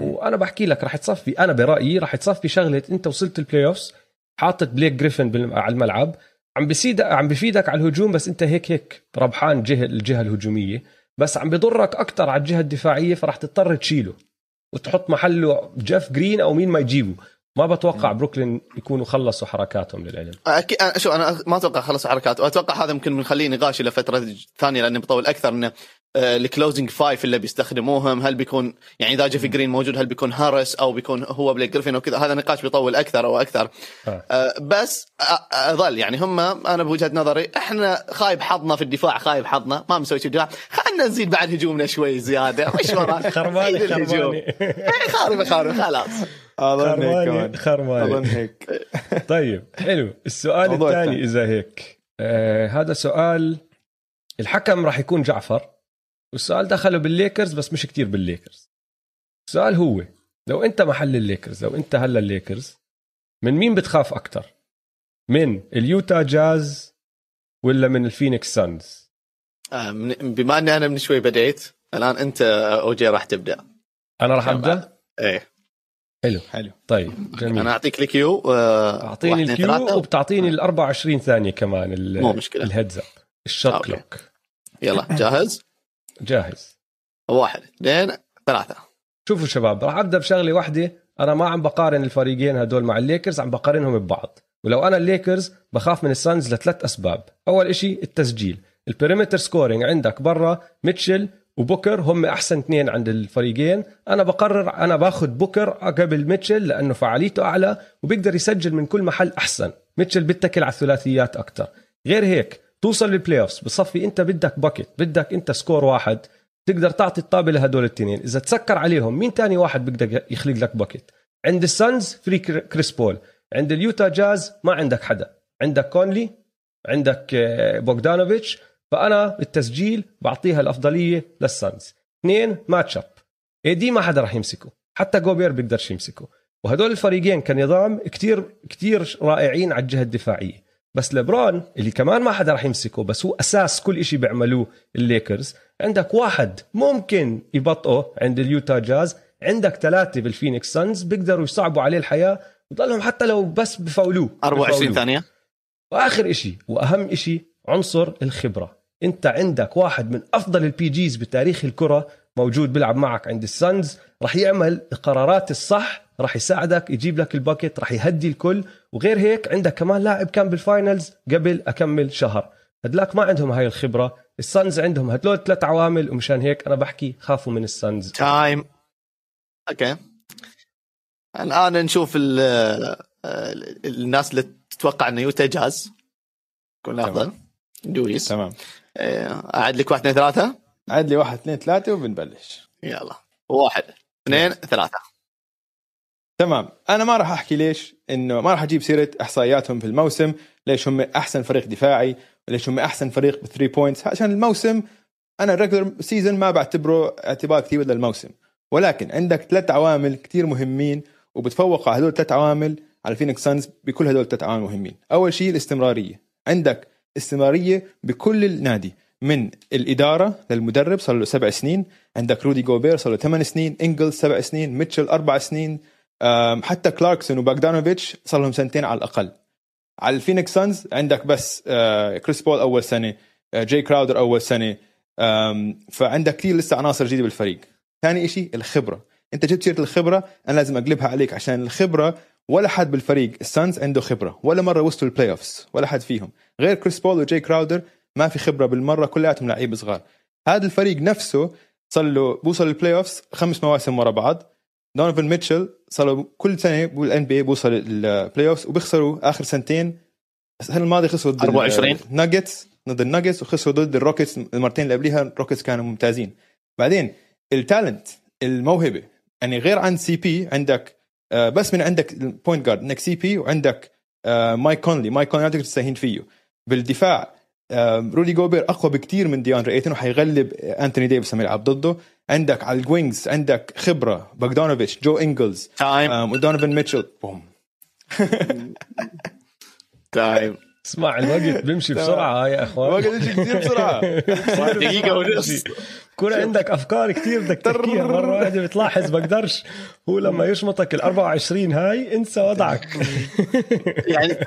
وأنا بحكي لك راح تصفي أنا برأيي راح تصفي شغلة أنت وصلت ال playoffs حاطط بليك جريفن بال- على الملعب. عم بيسيد عم بفيدك على الهجوم بس انت هيك هيك ربحان جهه الجهة الهجومية. بس عم بضرك أكثر على الجهة الدفاعية فراح تضطر تشيله وتحط محله جيف جرين أو مين ما يجيبه. ما بتوقع بروكلين يكونوا خلصوا حركاتهم للعلم أكيد أنا- شو أنا ما أتوقع خلص حركات واتوقع هذا ممكن بنخليه نقاش إلى فتره ثانية لأنه بيطول أكثر إنه ال closing five اللي بيستخدموهم هل بيكون يعني إذا جيفي جرين موجود هل بيكون هاريس أو بيكون هو بليك جريفن وكذا هذا نقاش بيطول أكثر وأكثر آه. آه، بس أظل يعني هم أنا بوجهة نظري إحنا خايب حظنا في الدفاع خايب حظنا. ما مسوي شيء دفاع خلينا نزيد بعد هجومنا شوي زيادة. وش وراك؟ إيه، خاربه خاربه خلاص. أظن هيك كمان. خربانه أظن هيك. طيب حلو. السؤال الثاني. إذا هيك. آه هذا سؤال الحكم راح يكون جعفر والسؤال دخله بالليكرز بس مش كتير بالليكرز. السؤال هو لو أنت محل الليكرز لو أنت هلا الليكرز من مين بتخاف أكثر من اليوتا جاز ولا من الفينيكس سانز؟ آه، من- بما إني أنا من شوي بديت الآن أنت اوجي راح تبدأ. أنا راح. أبدأ؟ إيه. حلو. حلو. طيب جميل. أنا أعطيك ال cue آه، أعطيني ال cue. وبتعطيني ال 24 ثانية كمان ال- مو مشكلة. ال heads up ال shot. clock يلا جاهز؟ جاهز. واحد اثنين ثلاثة. شوفوا شباب راح أبدأ بشغلة واحدة أنا ما عم بقارن الفريقين هدول مع الليكرز عم بقارنهم ببعض. ولو أنا الليكرز بخاف من السانز لثلاث أسباب. أول إشي التسجيل. ال perimeter scoring عندك برا ميتشل وبوكر هم أحسن اثنين عند الفريقين. أنا بقرر أنا باخذ بوكر قبل ميتشل لأنه فعاليته أعلى وبيقدر يسجل من كل محل أحسن. ميتشل بيتكل على الثلاثيات أكثر غير هيك توصل لل playoffs بصفي أنت بدك bucket بدك أنت score واحد. تقدر تعطي الطابه لهدول الاثنين. إذا تسكر عليهم مين تاني واحد بيقدر يخلق لك bucket عند السانز فري كر- كريس بول. عند اليوتا جاز ما عندك حدا. عندك كونلي عندك آه، بوغدانوفيتش. فأنا التسجيل بعطيها الأفضلية للسانز اثنين matchup AD ما حدا راح يمسكه. حتى جوبير بيقدرش يمسكه. وهدول الفريقين كنظام كتير كتير رائعين على الجهة الدفاعية. بس لبرون اللي كمان ما حدا راح يمسكه بس هو أساس كل إشي بيعملوه الليكرز. عندك واحد ممكن يبطئه عند اليوتا جاز. عندك ثلاثة بالفينيكس سانز بيقدروا يصعبوا عليه الحياة. وضلهم حتى لو بس بفاولوه. 24 بفاولوه. ثانية. وآخر إشي وأهم إشي عنصر الخبرة. انت عندك واحد من أفضل ال PGs بتاريخ الكرة موجود بيلعب معك عند السانز رح يعمل القرارات الصح رح يساعدك يجيب لك ال bucket رح يهدي الكل. وغير هيك عندك كمان لاعب كان بال finals قبل أكمل شهر. هدلاك ما عندهم هاي الخبرة. السانز عندهم هدول ثلاث عوامل ومشان هيك أنا بحكي خافوا من السانز. time okay الآن نشوف ال- آه، الناس اللي تتوقع إنه يوتا جاز. يكون أفضل. دويس تمام. أعد لك واحد اثنين ثلاثة. عاد لي واحد اثنين ثلاثة وبنبلش. يلا. واحد اثنين ثلاثة. تمام. أنا ما راح أحكي ليش إنه ما راح أجيب سيرة إحصائياتهم في الموسم ليش هم أحسن فريق دفاعي وليش هم أحسن فريق بال three points عشان الموسم أنا ال regular season ما بعتبره اعتبار كثير للموسم ولكن عندك ثلاث عوامل كثير مهمين وبتفوق على هدول الثلاث عوامل على الفينيكس سانز بكل هدول الثلاث عوامل مهمين. أول شيء الاستمرارية. عندك استمراريه بكل النادي من الإدارة للمدرب صار له سبع سنين عندك رودي جوبير صار له ثمان سنين انجلز سبع سنين ميتشل أربع سنين حتى كلاركسون وباغدانوفيتش صار لهم سنتين على الأقل. على الفينيكس سانز عندك بس آه، كريس بول أول سنة آه، جاي كراودر أول سنة فعندك كثير لسه عناصر جديدة بالفريق. ثاني شيء الخبرة. أنت جبت سيرة الخبرة أنا لازم أقلبها عليك عشان الخبرة ولا حد بالفريق السانز عنده خبرة ولا مرة وصلوا ال playoffs ولا حد فيهم. غير كريس بول وجاي كراودر ما في خبرة بالمرة كلياتهم لعيبة صغار. هذا الفريق نفسه صار له بوصل ال playoffs خمس مواسم ورا بعض. دونيفن ميتشل صار كل سنة بال NBA بوصل ال playoffs وبيخسروا آخر سنتين. السنة الماضية خسروا ضد 24. الناجتس ضد الناجتس وخسروا ضد الروكيتس المرتين اللي قبليها. الروكيتس كانوا ممتازين. بعدين ال talent الموهبة. يعني غير عن CP عندك بس من عندك ال point guard عندك CP وعندك آه، مايك كونلي مايك كونلي تقدر تستهين فيه. بالدفاع آه، رودي جوبير أقوى بكتير من دياندري ايتن وحيغلب انتوني ديفيس لما يلعب ضده. عندك على ال wings عندك خبرة باغدانوفيتش جو انجلز time ودونيفن ميتشل بوم. time اسمع الوقت بيمشي بسرعة يا أخوان. الوقت يجي كثير بسرعة. دقيقة ونص. كون عندك أفكار كثير بدك تحكيها. مرة واحدة بتلاحظ بقدرش. هو لما يشمطك ال 24 هاي انسى وضعك. يعني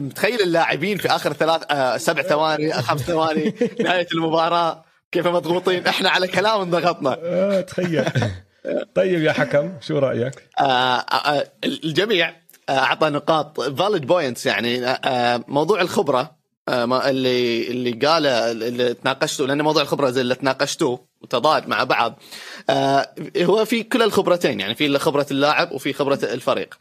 متخيل اللاعبين في آخر ثلاث آه، سبع ثواني خمس ثواني نهاية المباراة كيف مضغوطين إحنا على كلام انضغطنا آه تخيل. طيب يا حكم شو رأيك؟ آه آه الجميع أعطى نقاط. فاليد بوينتس يعني موضوع الخبرة. آه اللي اللي قاله اللي تناقشتوا لأن موضوع الخبرة زي اللي تناقشتوه متضاد مع بعض. آه هو في كل الخبرتين يعني في خبرة اللاعب وفي خبرة الفريق.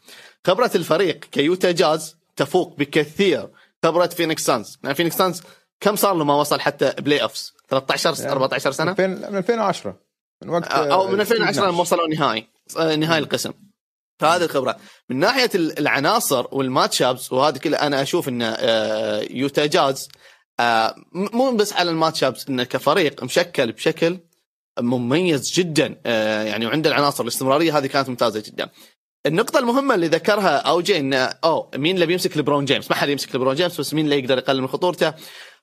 خبرة الفريق كيوتا جاز تفوق بكثير. خبرة فينيكس سانز. يعني فينيكس سانز كم صار له ما وصل حتى playoffs 13 يعني 14 سنة؟ من 2010 من وقت أو من 2010 لما وصلوا نهائي. نهائي القسم. فهذه الخبرة من ناحية العناصر وال matchups وهذه كلها أنا أشوف إن آه، يوتا جاز آه، مو بس على ال matchups إنه كفريق مشكل بشكل مميز جدا آه، يعني وعنده العناصر الاستمرارية هذه كانت ممتازة جدا النقطة المهمة اللي ذكرها أوجي انه أو مين اللي بيمسك لبرون جيمس؟ ما حد يمسك لبرون جيمس بس مين اللي يقدر يقلل من خطورته؟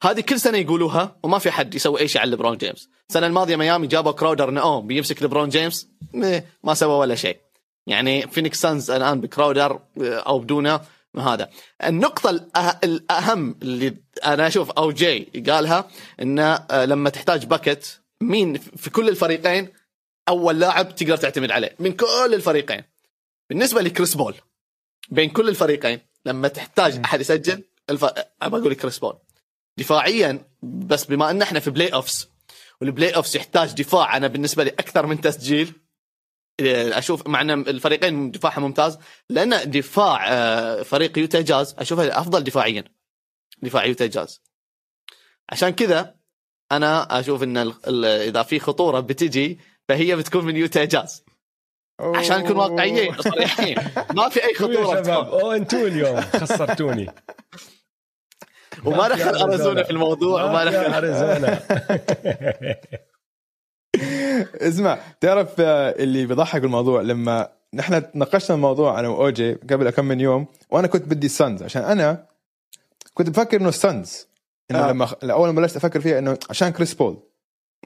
هذه كل سنة يقولوها وما في حد يسوي أي شيء على لبرون جيمس. السنة الماضية ميامي جابوا كراودر انه اوه بيمسك لبرون جيمس ما سوى ولا شيء. يعني فينيكس سانز الآن بكراودر أو بدونه هذا. النقطة الأهم اللي أنا أشوف أوجي قالها إنه آه، لما تحتاج bucket مين في كل الفريقين أول لاعب تقدر تعتمد عليه؟ من كل الفريقين. بالنسبة لكريس بول بين كل الفريقين لما تحتاج أحد يسجل الف... أبغى أقول كريس بول. دفاعيا بس بما أن إحنا في playoffs وال playoffs يحتاج دفاع أنا بالنسبة لي أكثر من تسجيل. أشوف مع إن الفريقين دفاعهم ممتاز لأن دفاع آه، فريق يوتا جاز أشوفه أفضل دفاعيا. دفاع يوتا جاز. عشان كذا أنا أشوف إن إذا في خطورة بتجي فهي بتكون من يوتا جاز. عشان نكون واقعيين صريحين. ما في أي خطورة شباب أو انتو اليوم خسرتوني. وما دخل اريزونا في الموضوع وما دخل. اريزونا اسمع تعرف آه، اللي بيضحك الموضوع لما نحن ناقشنا الموضوع أنا وأوجي قبل كم من يوم وأنا كنت بدي السانز عشان أنا كنت بفكر إنه السانز إنه آه. لما أول ما بلشت أفكر فيها إنه عشان كريس بول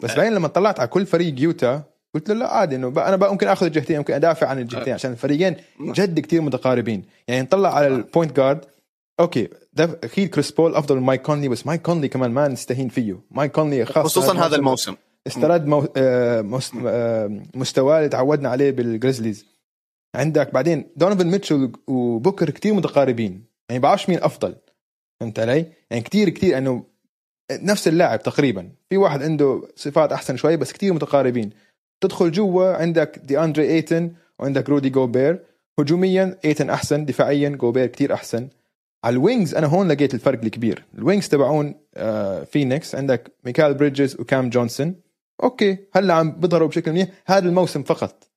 بس بعدين لما طلعت على كل فريق يوتا قلت له لا عادي إنه أنا بقى ممكن آخذ الجهتين ممكن أدافع عن الجهتين عشان الفريقين جد كتير متقاربين. يعني نطلع على ال point guard okay ده أكيد كريس بول أفضل من مايك كونلي بس مايك كونلي كمان ما نستهين فيه. مايك كونلي خصوصا هذا الموسم. استرد مو... آه، آه، مستواه اللي تعودنا عليه بالجريزليز عندك بعدين دونيفن ميتشل وبوكر كتير متقاربين. يعني بعرفش مين أفضل. فهمت علي؟ يعني كتير كتير إنه نفس اللاعب تقريبا. في واحد عنده صفات أحسن شوي بس كتير متقاربين. تدخل جوا عندك دي اندري إيتن وعندك رودي جوبير هجوميا إيتن أحسن دفاعيا جوبير كتير أحسن. على ال wings أنا هون لقيت الفرق الكبير. ال wings تبعون آه فينيكس عندك ميكال بريدجز وكام جونسون. okay هلا عم بيظهروا بشكل منيح. هذا الموسم فقط.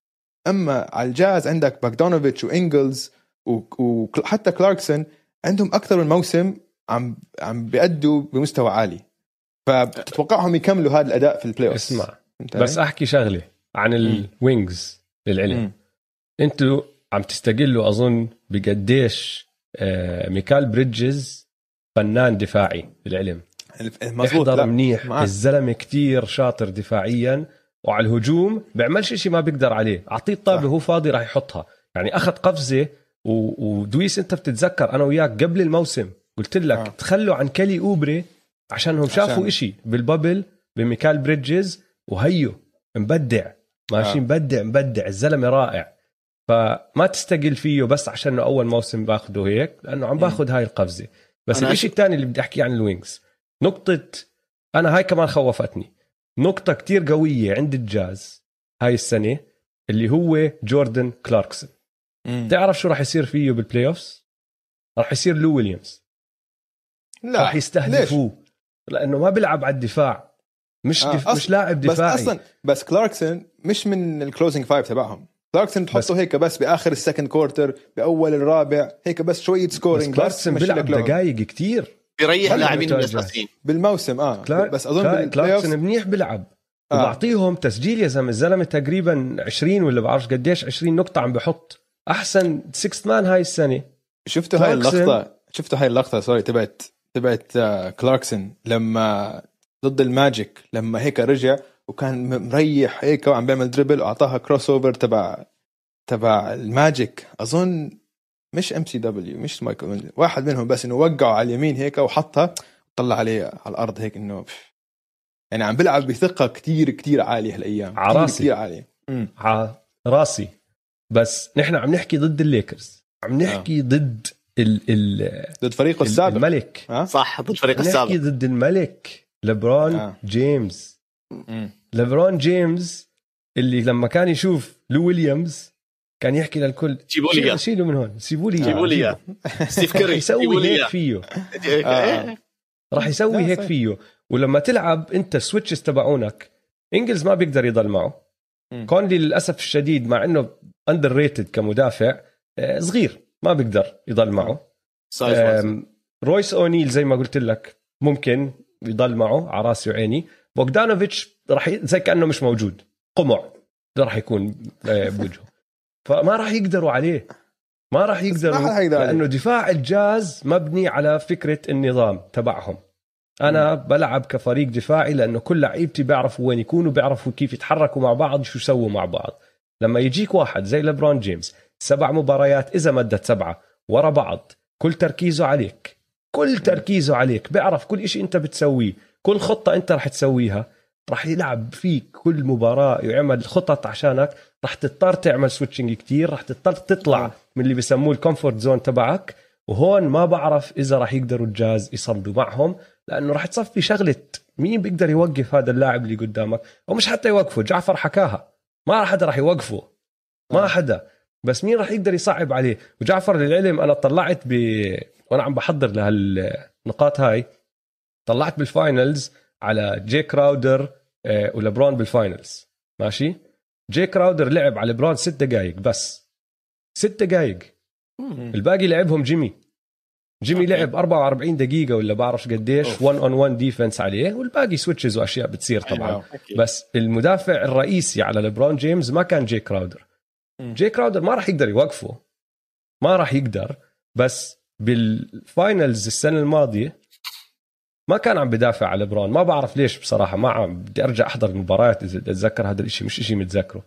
أما على الجاز عندك باغدانوفيتش وإنجلز وحتى كلاركسون عندهم أكثر من موسم عم عم بيأدوا بمستوى عالي. فبتتوقعهم يكملوا هذا الأداء في ال playoff اسمع بس أحكي شغلة عن ال wings للعلم. أنتوا عم تستقلوا أظن بقديش آه، ميكال بريدجز فنان دفاعي للعلم. مزبوط احضر منيح معك. الزلمة كتير شاطر دفاعيا وعلى الهجوم بيعملش شيء ما بيقدر عليه أعطيه الطابة هو فاضي راح يحطها يعني أخذ قفزة و... ودويس أنت بتتذكر أنا وياك قبل الموسم قلت لك آه. تخلوا عن كالي أوبري عشانهم شافوا عشان. إشي بال bubble بميكال بريدجز وهيو مبدع ماشي آه. مبدع مبدع الزلمة رائع فما تستقل فيه بس عشان أول موسم باخده هيك لأنه عم باخذ هاي القفزة بس الشيء الثاني اللي بدي أحكي عن ال wings نقطة أنا هاي كمان خوفتني. نقطة كتير قوية عند الجاز هاي السنة اللي هو جوردن كلاركسون. تعرف شو راح يصير فيه بال playoffs؟ راح يصير لو ويليامز. لا. راح يستهدفوه. لأنه ما بيلعب على الدفاع. مش آه دف... مش لاعب دفاعي. بس أصلا بس كلاركسون مش من ال closing five تبعهم. كلاركسون تحطه هيك بس بآخر ال second quarter بأول الرابع هيك بس شوية scoring بس كلاركسون بيلعب دقائق كتير. بيريح لاعبين الاساسيين بالموسم آه. كلار... بس أظن كلاركسون منيح بيلعب. آه. وبعطيهم تسجيل يا زلمة. الزلمة تقريبا 20 ولا بعرفش قديش 20 نقطة عم بحط. أحسن 6 man هاي السنة. شفتوا هاي اللقطة؟ شفتوا هاي اللقطة؟ sorry تبعت تبعت آه، كلاركسون لما ضد الماجيك لما هيك رجع وكان مريح هيك وعم بيعمل dribble وأعطاها crossover تبع تبع الماجيك. أظن مش ام سي دبليو مش مايكل واحد منهم بس إنه وقعه على اليمين هيك وحطها طلع عليه على الأرض هيك إنه يعني عم بيلعب بثقة كتير كتير عالية هالأيام. على كتير راسي. كتير عالية. مم. على راسي. بس نحن عم نحكي ضد الليكرز. عم نحكي ضد ال ال ضد فريقه السابق. الملك. ها صح ضد نحكي السابق. ضد الملك. لبرون آه. جيمس مم. لبرون جيمس اللي لما كان يشوف لو ويليامز كان يحكي للكل جيبوا لي إياه. شيلوا من هون سيبوا لي إياه. جيبوا لي اياه ستيف كير يسوي هيك. فيه آه. راح يسوي هيك. فيه ولما تلعب انت ال switches تبعونك إنجلز ما بيقدر يضل معه. كونلي للأسف الشديد مع إنه underrated كمدافع آه، صغير ما بيقدر يضل معه رويس أونيل زي ما قلت لك ممكن يضل معه على راسي وعيني بوغدانوفيتش راح. زي كأنه مش موجود قمع راح يكون آه، بوجهه فما راح يقدروا عليه. ما راح يقدروا. لأنه دفاع الجاز مبني على فكرة النظام تبعهم. أنا بلعب كفريق دفاعي لأنه كل لعيبتي بيعرفوا وين يكونوا بيعرفوا كيف يتحركوا مع بعض شو يسووا مع بعض. لما يجيك واحد زي لبرون جيمس سبع مباريات إذا مدت سبعة ورا بعض كل تركيزه عليك. كل تركيزه عليك بيعرف كل شيء أنت بتسويه كل خطة أنت رح تسويها. رح يلعب فيك كل مباراة يعمل خطط عشانك. رح تضطر تعمل switching كتير رح تضطر تطلع من اللي بسموه ال comfort zone تبعك. وهون ما بعرف إذا رح يقدروا الجاز يصمدوا معهم لأنه رح تصفي شغلة مين بيقدر يوقف هذا اللاعب اللي قدامك؟ أو مش حتى يوقفه جعفر حكاها. ما حدا رح يوقفه. ما حدا. بس مين رح يقدر يصعب عليه؟ وجعفر للعلم أنا طلعت ب وأنا عم بحضر لهالنقاط هاي. طلعت بال finals على جي كراودر آه، ولبرون بال finals ماشي جي كراودر لعب على لبرون ست دقائق بس ست دقائق. الباقي لعبهم جيمي جيمي okay. لعب 44 دقيقة ولا بعرفش قديش أوف. 1 on 1 defense عليه والباقي switches وأشياء بتصير طبعا. أكيد. بس المدافع الرئيسي على لبرون جيمس ما كان جي كراودر. جي كراودر ما راح يقدر يوقفه ما راح يقدر بس بال finals السنة الماضية ما كان عم بدافع على لبرون ما بعرف ليش بصراحة. ما عم بدي أرجع أحضر المباريات إذا أتذكر هذا الإشي مش إشي متذكره.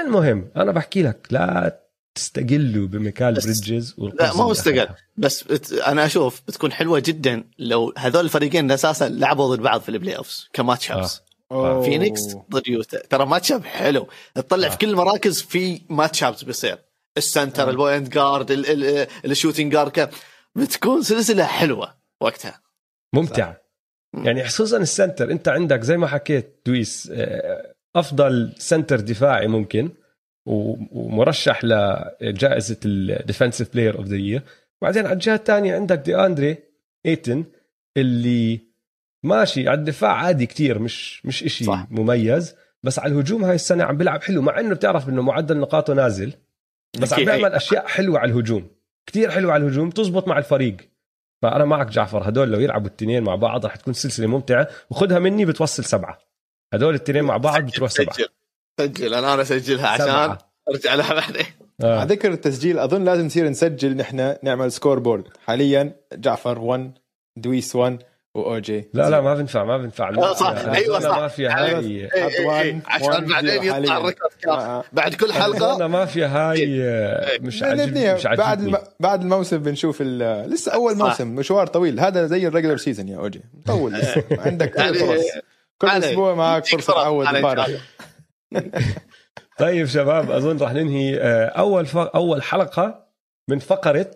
المهم أنا بحكي لك لا تستقلوا بميكال بريدجز لا ما هو استقل. بس بت... أنا أشوف بتكون حلوة جدا لو هذول الفريقين أساسا لعبوا ضد بعض في ال playoffs ك matchups أوه. فينيكس ضد يوتا. ترى matchup حلو. تطلع في كل المراكز في matchups بيصير. ال center آه. ال point guard ال- ال- ال shooting guard. بتكون سلسلة حلوة وقتها. ممتع. يعني خصوصا ال center انت عندك زي ما حكيت دويس آه، أفضل center دفاعي ممكن ومرشح لجائزة ال defensive player of the year بعدين على الجهة الثانية عندك دي اندري ايتن اللي ماشي على الدفاع عادي كتير مش مش صح. مميز بس على الهجوم هاي السنة عم بيلعب حلو مع إنه بتعرف إنه معدل نقاطه نازل بس عم. بيعمل أشياء حلوة على الهجوم كتير حلوة على الهجوم تزبط مع الفريق فانا معك جعفر. هدول لو يلعبوا الاثنين مع بعض رح تكون سلسلة ممتعة وخذها مني بتوصل سبعة. هدول الاثنين مع بعض بتروح سبعة. سجل. سجل. أنا أنا اسجلها عشان سبعة. أرجع لها بعدين. آه. على ذكر التسجيل أظن لازم نصير نسجل نحن نعمل scoreboard حاليا جعفر 1 دويس 1 وأوجي لا لا ما بينفع ما بينفع آه، صح. أنا أيوة، أنا صح. ما فيها هاي إيه، إيه، إيه. عشان بعدين يطلع ال record. بعد كل حلقة أنا ما فيها هاي آه، مش عاجب مش بعد عاجبني الم... بعد الموسم بنشوف ال... لسه أول صح. موسم مشوار طويل هذا زي ال regular season يا أوجي مطول لسه عندك كل يعني- فرص كل علي. أسبوع معك فرصة فرص. تعود البارح الله. طيب شباب أظن رح ننهي آه، أول. أول حلقة من فقرة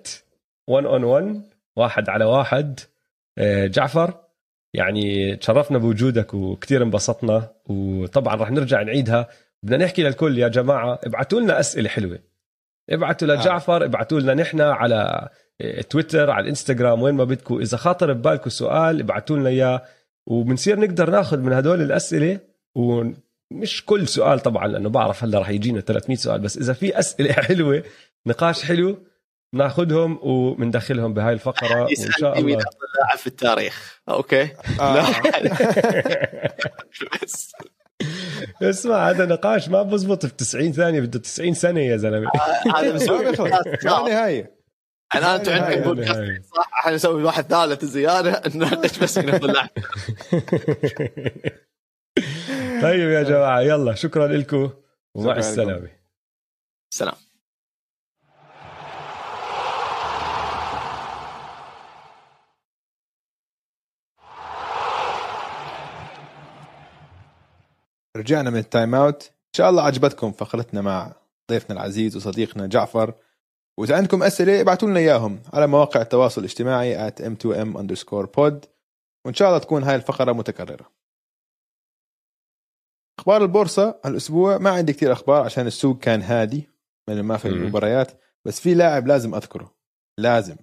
1 اون 1 واحد على واحد آه، جعفر يعني تشرفنا بوجودك وكثير انبسطنا وطبعا رح نرجع نعيدها. بدنا نحكي للكل يا جماعة ابعتوا لنا أسئلة حلوة. ابعتوا لجعفر ابعتوا لنا نحن على آه، تويتر على الانستغرام وين ما بدكم. إذا خاطر ببالكم سؤال ابعتوا لنا إياه. وبنصير نقدر ناخذ من هدول الأسئلة ومش كل سؤال طبعا لأنه بعرف هلأ رح يجينا 300 سؤال بس إذا في أسئلة حلوة نقاش حلو ناخذهم وبندخلهم بهاي الفقرة وإن شاء يسالني مين الله. افضل لاعب في التاريخ. أوكي. آه. بس. اسمع هذا نقاش ما بزبط في 90 ثانية بده 90 سنة يا زلمة. هذا بيخلص ما مسوي نهاية. الان أنتم عندكم بودكاست. صح؟ إحنا نسوي واحد ثالث زيادة. نناقش بس من طيب يا جماعة يلا شكرا لكم ومع السلامة. سلام. رجعنا من ال timeout. إن شاء الله عجبتكم فقرتنا مع ضيفنا العزيز وصديقنا جعفر. وإذا عندكم أسئلة ابعتوا لنا إياهم على مواقع التواصل الاجتماعي at m2m underscore pod. وإن شاء الله تكون هاي الفقرة متكررة. أخبار البورصة هالأسبوع ما عندي كثير أخبار عشان السوق كان هادي. من ما في. المباريات. بس في لاعب لازم أذكره. لازم.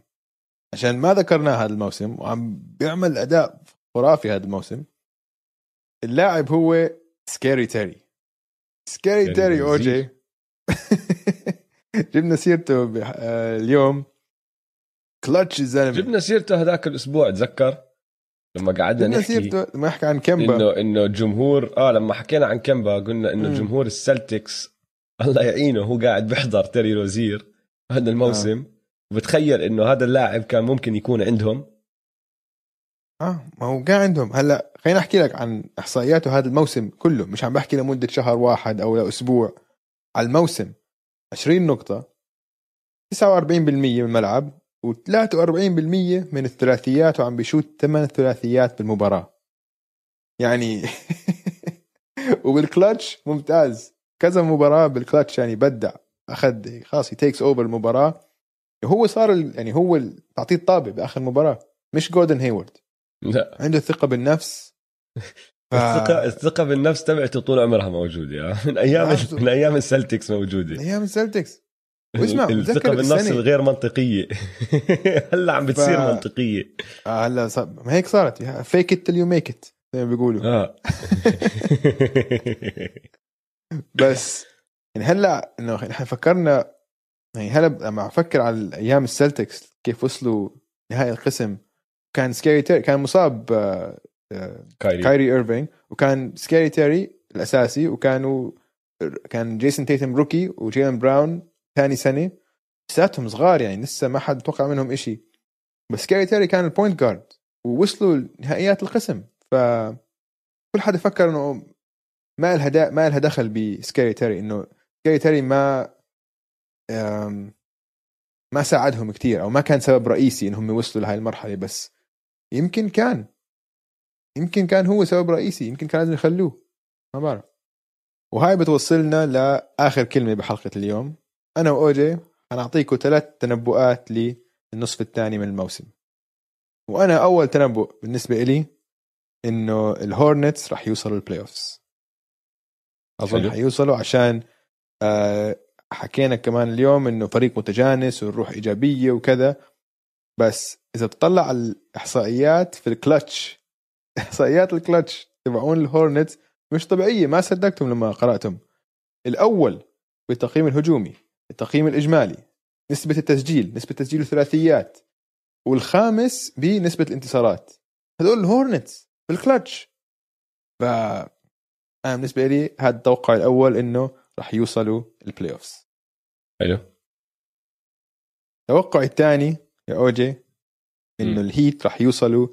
عشان ما ذكرناه هذا الموسم وعم بيعمل أداء خرافي هذا الموسم. اللاعب هو سكيري تيري scary تيري روزير. اوجي جبنا سيرته بح- آه، اليوم. كلتش الزلمه جبنا سيرته هذاك الأسبوع تذكر؟ لما قعدنا جبنا نحكي. سيرته لما يحكي عن كمبا انه إنه الجمهور آه لما حكينا عن كمبا قلنا إنه. جمهور السلتكس الله يعينه هو قاعد بيحضر تيري روزير هذا الموسم. وبتخيل إنه هذا اللاعب كان ممكن يكون عندهم. آه ما هو قاعد عندهم. هلا خليني أحكي لك عن إحصائياته هذا الموسم كله. مش عم بحكي لمدة شهر واحد أو لأسبوع. على الموسم 20 نقطة 49% من الملعب و43% من الثلاثيات وعم بيشوت ثمان ثلاثيات بالمباراة. يعني وبالكلتش ممتاز. كذا مباراة بالكلتش يعني بدع. أخذ خلاص takes over المباراة. هو صار يعني هو تعطيه الطابة بآخر مباراة. مش جوردن هيورد لا. عنده ثقة بالنفس. ف... الثقة الثقه بالنفس تبعته طول عمرها موجودة. من أيام عارف. من أيام السلتكس موجودة. أيام السلتكس واسمع، الثقة بالنفس الغير منطقية. هلأ عم بتصير ف- منطقية. آه هلأ صار... ما هيك صارت. fake it till you make it زي ما بيقولوا. آه. بس يعني هلأ إنه نحن فكرنا يعني هلأ لما أفكر على أيام السلتكس كيف وصلوا نهائي القسم كان سكيري تيري كان مصاب آه، آه، كايري. كايري ايرفينج وكان سكيري تيري الأساسي وكانوا كان جيسون تيتم rookie وجيلن براون ثاني سنة. لساتهم صغار يعني لسه ما حد توقع منهم إشي. بس سكيري تيري كان ال point guard ووصلوا نهائيات القسم. ف كل حدا فكر إنه ما لها ما لها دخل بسكيري تيري إنه سكيري تيري ما ما ساعدهم كتير أو ما كان سبب رئيسي إنهم يوصلوا لهي المرحلة. بس يمكن كان. يمكن كان هو سبب رئيسي يمكن كان لازم يخلوه. ما بعرف. وهاي بتوصلنا لآخر كلمة بحلقة اليوم. أنا وأوجي حنعطيكم ثلاث تنبؤات للنصف الثاني من الموسم. وأنا أول تنبؤ بالنسبة إلي إنه الهورنتس راح يوصلوا ال playoffs اظن. حيوصلوا عشان آه حكينا كمان اليوم إنه فريق متجانس والروح إيجابية وكذا. بس إذا بتطلع على الإحصائيات في الكلتش. إحصائيات الكلتش تبعون الهورنتس مش طبيعية ما صدقتهم لما قرأتهم. الأول بالتقييم الهجومي التقييم الإجمالي نسبة التسجيل نسبة تسجيل الثلاثيات والخامس بنسبة الانتصارات. هذول الهورنتس بالكلتش ف أنا بالنسبة لي هذا التوقع الأول إنه راح يوصلوا ال playoffs حلو. توقعي الثاني يا أوجي إنه. الهيت راح يوصلوا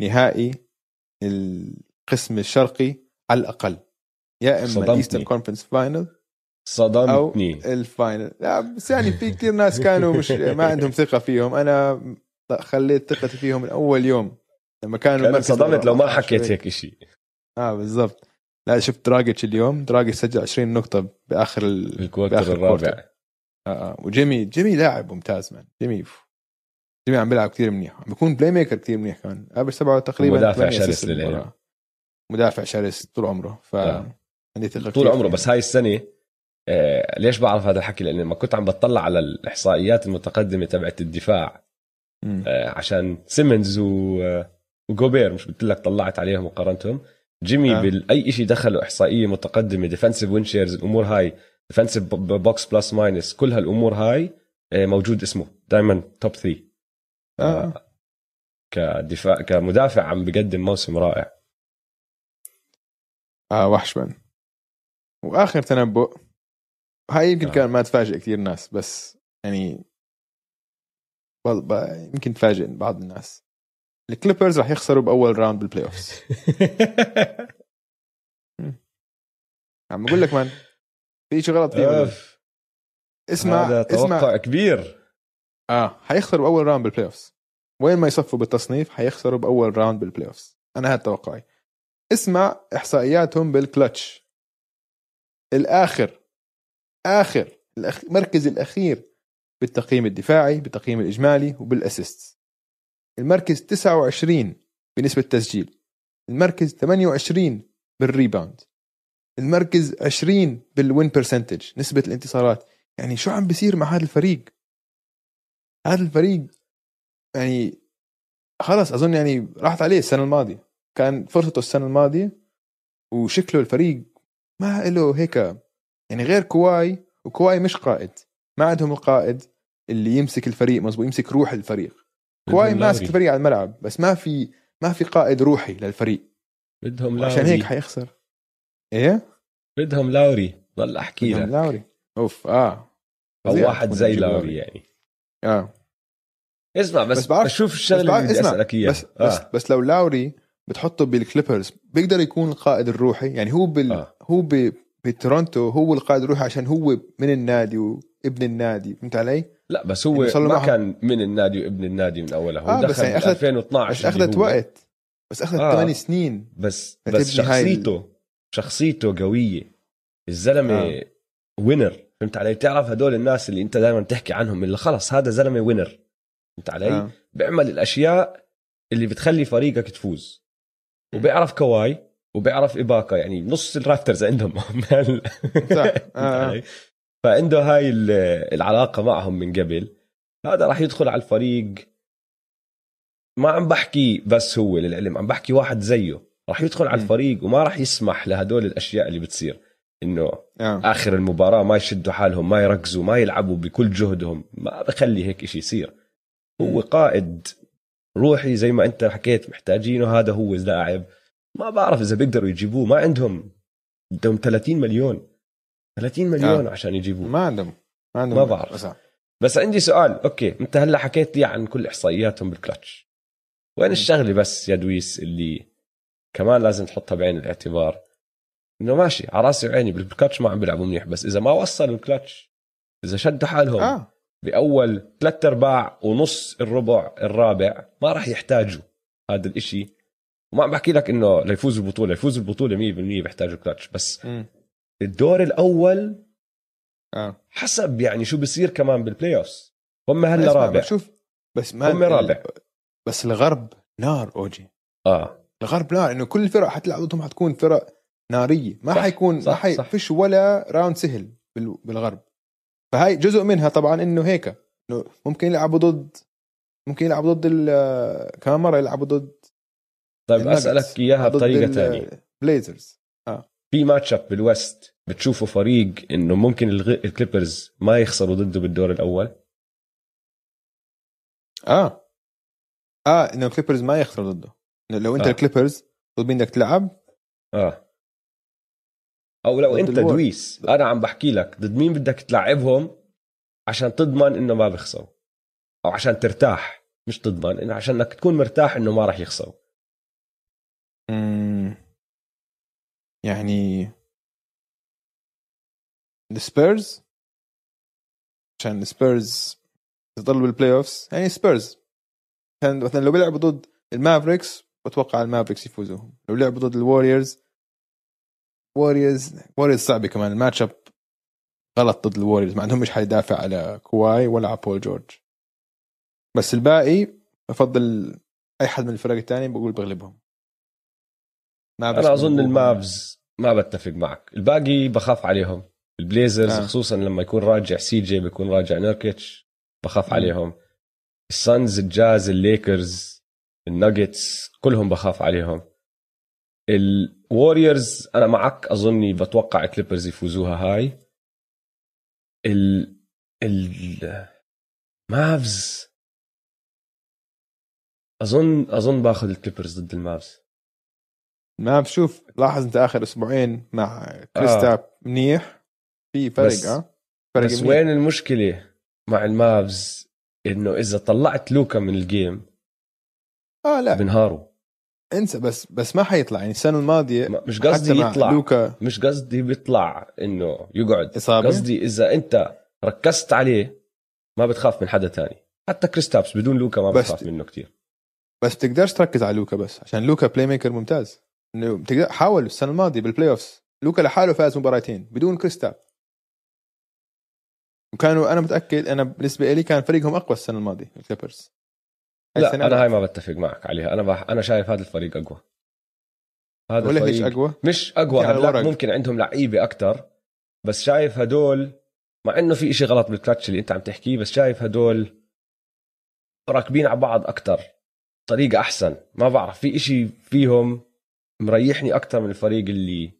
نهائي القسم الشرقي على الأقل يا إما. ال Eastern Conference final أو صدمتني ال final لا بس يعني في كثير ناس كانوا مش ما عندهم ثقة فيهم أنا خليت ثقتي فيهم من أول يوم لما كانوا كان صدمت لو ما 14 حكيت هيك. شيء آه بالضبط لا شفت دراجيتش اليوم دراجيتش سجل 20 نقطة بآخر ال... الكوارتر الرابع. آه آه. وجيمي جيمي لاعب ممتاز مان جيمي جيمي عم بيلعب كثير منيح عم بيكون بلاي ميكر كثير منيح كمان قبل سبعة تقريبا ثمانية شرس للعلم. مدافع شرس طول عمره ف آه. عندي ثقة طول عمره. بس هاي السنة آه ليش بعرف هذا الحكي لأني لما كنت عم بطلع على الإحصائيات المتقدمة تبعت الدفاع مم. آه عشان سيمنز و وجوبير مش قلت لك طلعت عليهم وقارنتهم جيمي آه. باي شيء دخلوا إحصائية متقدمة ديفنسيف وين شيرز الأمور هاي ديفنسيف بوكس بلس ماينس كل هالأمور هاي موجود اسمه دائما توب 3 آه. كدفاع كمدافع عم بقدم موسم رائع. آه وحش مان وآخر تنبؤ هاي يمكن آه. كان ما تفاجئ كثير ناس بس يعني يمكن تفاجئ بعض الناس. الكليبرز راح يخسروا بأول round بال playoffs عم بقول لك man في شيء غلط فيه اسمع هذا اسمع. توقع كبير. آه. حيخسروا بأول round بال playoffs وين ما يصفوا بالتصنيف حيخسروا بأول round بال playoffs أنا هذا توقعي. اسمع إحصائياتهم بالكلتش الآخر آخر. المركز الأخير بالتقييم الدفاعي بالتقييم الإجمالي وبال assist المركز 29 بنسبة تسجيل المركز 28 بال rebound المركز 20 بال win percentage نسبة الانتصارات. يعني شو عم بيصير مع هذا الفريق؟ هذا الفريق يعني خلص أظن يعني راحت عليه السنة الماضية. كان فرصته السنة الماضية وشكله الفريق ما له هيك يعني غير كواي وكواي مش قائد. ما عندهم القائد اللي يمسك الفريق مظبوط يمسك روح الفريق. كواي ماسك. الفريق على الملعب بس ما في ما في قائد روحي للفريق. بدهم لاوري. عشان هيك حيخسر. إيه؟ بدهم لاوري. ضل أحكي بدهم لك. لاوري. أوف آه. أو واحد زي لاوري. يعني. آه اسمع بس, بس بعرف- بشوف بس الشغلة اللي بدي أسألك إياها بس بس, آه. بس لو لاوري بتحطه بالكليبرز بيقدر يكون القائد الروحي يعني هو بال آه. هو ب... بتورونتو هو القائد الروحي عشان هو من النادي وابن النادي فهمت علي؟ لا بس هو له ما معهم- كان من النادي وابن النادي من اولها هو آه، دخل بس يعني أخذت- 2012 بس أخذت وقت بس أخذت آه. 8 سنين بس بس هاي ال- شخصيته شخصيته قوية الزلمة. آه. winner فهمت علي؟ تعرف هدول الناس اللي انت دائما تحكي عنهم اللي خلص هذا زلمة winner فهمت علي؟ آه. بيعمل الأشياء اللي بتخلي فريقك تفوز. وبيعرف كواي وبيعرف اباكا يعني نص ال Raptors عندهم. صح. آه. آه. فعنده هاي ال- العلاقة معهم من قبل. هذا راح يدخل على الفريق. ما عم بحكي بس هو للعلم عم بحكي واحد زيه. راح يدخل على. الفريق وما راح يسمح لهدول الأشياء اللي بتصير. إنه آه. آخر المباراة ما يشدوا حالهم ما يركزوا ما يلعبوا بكل جهدهم ما بخلي هيك إشي يصير. هو قائد روحي زي ما أنت حكيت محتاجينه هذا هو اللاعب. ما بعرف إذا بيقدروا يجيبوه ما عندهم. بدهم 30 مليون. 30 مليون آه. عشان يجيبوه. ما عندهم. ما عندهم ما بعرف. بس. بس عندي سؤال okay أنت هلأ حكيت لي عن كل إحصائياتهم بالكلتش. وين الشغلة بس يا دويس اللي كمان لازم تحطها بعين الاعتبار؟ إنه ماشي على رأسي وعيني بالكلتش ما عم بيلعبوا منيح بس إذا ما وصلوا الكلتش إذا شدوا حالهم آه. بأول ثلاث أرباع ونص الربع الرابع ما راح يحتاجوا هذا الإشي. وما عم بحكي لك إنه ليفوزوا البطولة يفوزوا البطولة 100% بيحتاجوا كلتش بس مم. الدور الأول آه. حسب يعني شو بصير كمان بال playoff هم هلا رابع. شوف بس ما هم رابع. بس الغرب نار أوجي. آه. الغرب نار إنه كل الفرق حتلعب ضدهم حتكون فرق ناريه ما صح، حيكون ما صح، حي... صح. فيش ولا round سهل بال... بالغرب. فهاي جزء منها طبعا إنه هيك. إنه ممكن يلعبوا ضد ممكن يلعبوا ضد ال... كمان مره يلعبوا ضد طيب أسألك إياها ضد بطريقة ثانية Blazers في match up بال West بتشوفوا فريق إنه ممكن الغ... ال Clippers ما يخسروا ضده بالدور الأول؟ آه. آه إنه ال Clippers ما يخسروا ضده. لو أنت آه. آه. ال Clippers بدك تلعب. آه. أو لو أنت. دويس أنا عم بحكي لك ضد مين بدك تلعبهم عشان تضمن إنه ما بيخسروا. أو عشان ترتاح مش تضمن انه عشان إنك تكون مرتاح إنه ما راح يخسروا. يعني السبيرز عشان السبيرز تضل بال playoffs يعني سبيرز كان مثلا لو بيلعبوا ضد ال Mavericks بتوقع ال Mavericks يفوزوهم. لو لعبوا ضد ال Warriors Warriors Warriors صعبة كمان. ال match up غلط ضد ال Warriors ما عندهم مين حيدافع على كواي ولا على بول جورج بس الباقي بفضل أي حد من الفرق الثانية بقول بغلبهم. Mavericks أنا أظن. ال Mavs ما بتفق معك. الباقي بخاف عليهم. ال Blazers آه. خصوصا لما يكون راجع CJ بيكون راجع نيركيتش بخاف مم. عليهم. السانز الجاز الليكرز الناجتس كلهم بخاف عليهم. ال Warriors أنا معك أظني بتوقع Clippers يفوزوها هاي. ال ال Mavs أظن أظن باخذ ال Clippers ضد ال Mavs ما شوف لاحظ أنت آخر أسبوعين مع كريستابس آه. منيح. في فرق بس- آه؟ فرق بس منيح. وين المشكلة مع ال Mavs إنه إذا طلعت لوكا من ال game آه لا. بنهاروا انسى بس بس ما حيطلع. يعني السنة الماضية ما- مش قصدي يطلع. لوكا مش قصدي بيطلع إنه يقعد. إصابة. قصدي إذا أنت ركزت عليه ما بتخاف من حدا تاني. حتى كريستابس بدون لوكا ما بس- بتخاف منه كتير. بس بتقدرش تركز على لوكا بس عشان لوكا playmaker ممتاز. إنه بتقدر حاول السنة الماضية بال playoffs لوكا لحاله فاز مباراتين بدون كريستابس وكانوا أنا متأكد أنا بالنسبة لي كان فريقهم أقوى السنة الماضية ال Clippers لا أنا. هاي ما بتفق معك عليها. أنا بح... أنا شايف هذا الفريق أقوى. هذا ولا الفريق ليش أقوى؟ مش أقوى على هدلاك. ممكن عندهم لعيبة أكتر بس شايف هدول مع إنه في إشي غلط بالكلتش اللي أنت عم تحكيه بس شايف هدول راكبين على بعض أكتر طريقة أحسن. ما بعرف في إشي فيهم مريحني أكتر من الفريق اللي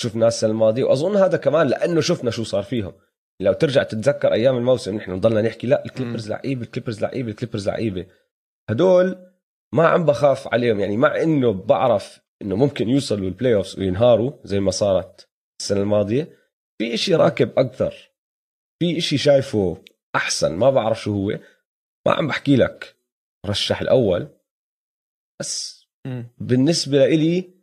شفناه السنة الماضية. وأظن هذا كمان لأنه شفنا شو صار فيهم. لو ترجع تتذكر أيام الموسم نحن نضلنا نحكي لا ال Clippers لعيبة ال Clippers لعيبة ال Clippers لعيبة. هدول ما عم بخاف عليهم. يعني مع إنه بعرف إنه ممكن يوصلوا ال playoffs وينهاروا زي ما صارت السنة الماضية في إشي راكب أكثر. في إشي شايفه أحسن ما بعرف شو هو. ما عم بحكي لك رشح الأول بس. بالنسبة لإلي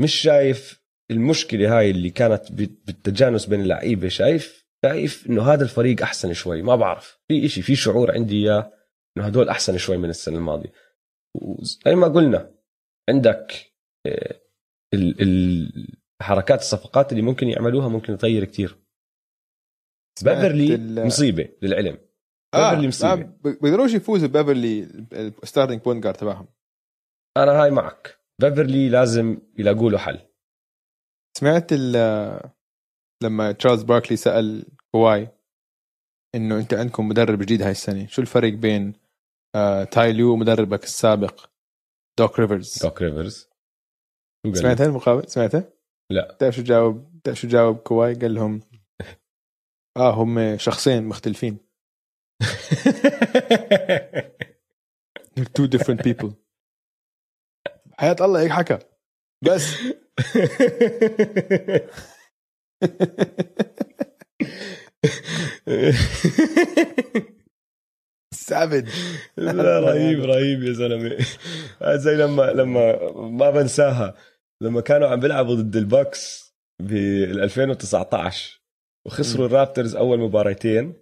مش شايف المشكلة هاي اللي كانت بالتجانس بين اللعيبة. شايف شايف إنه هذا الفريق أحسن شوي ما بعرف. في إشي في شعور عندي إياه. إنه هدول أحسن شوي من السنة الماضية. وزي ما قلنا عندك آه، ال- ال- حركات الصفقات اللي ممكن يعملوها ممكن تغير سمعت بيفرلي ال- مصيبة للعلم. آه بيفرلي مصيبة. ب- بيقدروش يفوزوا ببيفرلي ال starting point guard تبعهم. أنا هاي معك. بيفرلي لازم يلاقوا له حل. سمعت ال- لما تشارلز باركلي سأل كواي إنه أنت عندكم مدرب جديد هاي السنة. شو الفرق بين آه تاي ليو ومدربك السابق دوك ريفرز. دوك ريفرز. شو قال؟ سمعت المقابله سمعته؟ لا. بتعرف شو جاوب؟ بتعرف شو جاوب كواي؟ قال لهم آه هم شخصين مختلفين. They're two different people. حياة الله هيك حكى. بس. savage لا رهيب رهيب يا زلمة. زي لما لما ما بنساها. لما كانوا عم بيلعبوا ضد الباكس بال 2019 وخسروا الرابترز أول مباراتين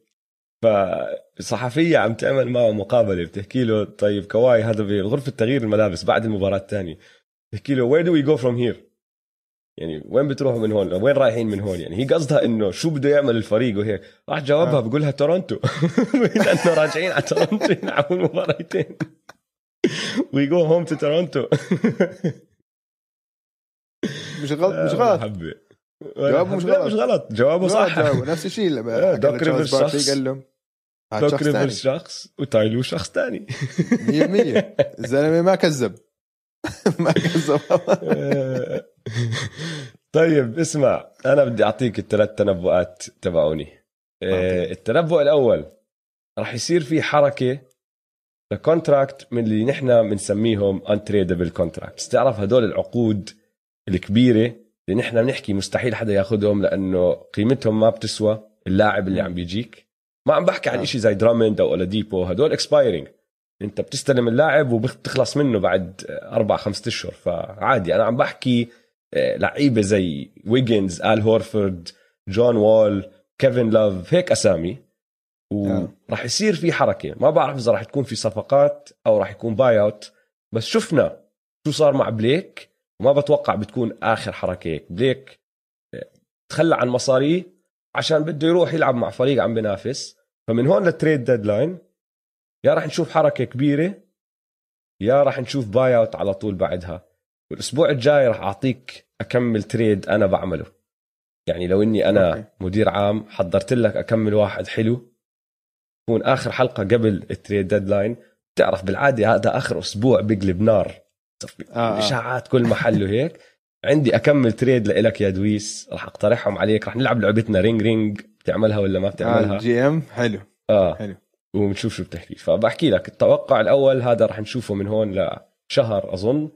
فصحفية عم تعمل معه مقابلة بتحكي له طيب كواي هذا بغرفة تغيير الملابس بعد المباراة الثانية. بتحكي له where do we go from here? يعني وين بتروحوا من هون؟ وين رايحين من هون يعني؟ هي قصدها إنه شو بده يعمل الفريق وهيك. راح جاوبها آه. بقولها تورونتو. لأنه راجعين على تورونتو يلعبوا المباراتين we go home to Toronto مش غلط مش غلط. جوابه مش غلط. مش غلط. جوابه صح. جاوبه نفس الشيء آه، لما دوك ريفرز شخص. قال لهم دوك ريفرز شخص وتايلو شخص ثاني. 100% الزلمة ما كذب. ما كذب. آه، طيب اسمع أنا بدي أعطيك الثلاث تنبؤات تبعوني. آه،. التنبؤ الأول راح يصير في حركة ل contract من اللي نحن بنسميهم untradable contracts تعرف هدول العقود الكبيرة اللي نحن بنحكي مستحيل حدا ياخذهم لأنه قيمتهم ما بتسوى اللاعب اللي عم بيجيك. ما عم بحكي عن آه. شيء زي درامند أو اولاديبو هدول expiring أنت بتستلم اللاعب وبتخلص منه بعد أربع خمسة أشهر فعادي. أنا عم بحكي لعيبة زي ويجنز ال هورفورد جون وول كيفن لاف هيك أسامي. آه. وراح يصير في حركة. ما بعرف إذا راح تكون في صفقات أو راح يكون buyout بس شفنا شو صار مع بليك وما بتوقع بتكون آخر حركة. هيك بليك آه، تخلى عن مصاريه عشان بده يروح يلعب مع فريق عم بينافس فمن هون لل trade deadline يا راح نشوف حركة كبيرة يا راح نشوف buyout على طول بعدها. والأسبوع الجاي راح أعطيك أكمن trade أنا بعمله. يعني لو إني أنا okay. مدير عام حضرت لك أكمن واحد حلو تكون آخر حلقة قبل ال trade deadline تعرف بالعادة هذا آخر أسبوع بقلب نار. آه، آه. إشاعات كل محل وهيك. عندي أكمن trade لإلك يا دويس راح أقترحهم عليك راح نلعب لعبتنا ring ring بتعملها ولا ما بتعملها؟ GM حلو. آه. حلو. وبنشوف شو بتحكي. فبحكي لك التوقع الأول هذا رح نشوفه من هون لشهر أظن.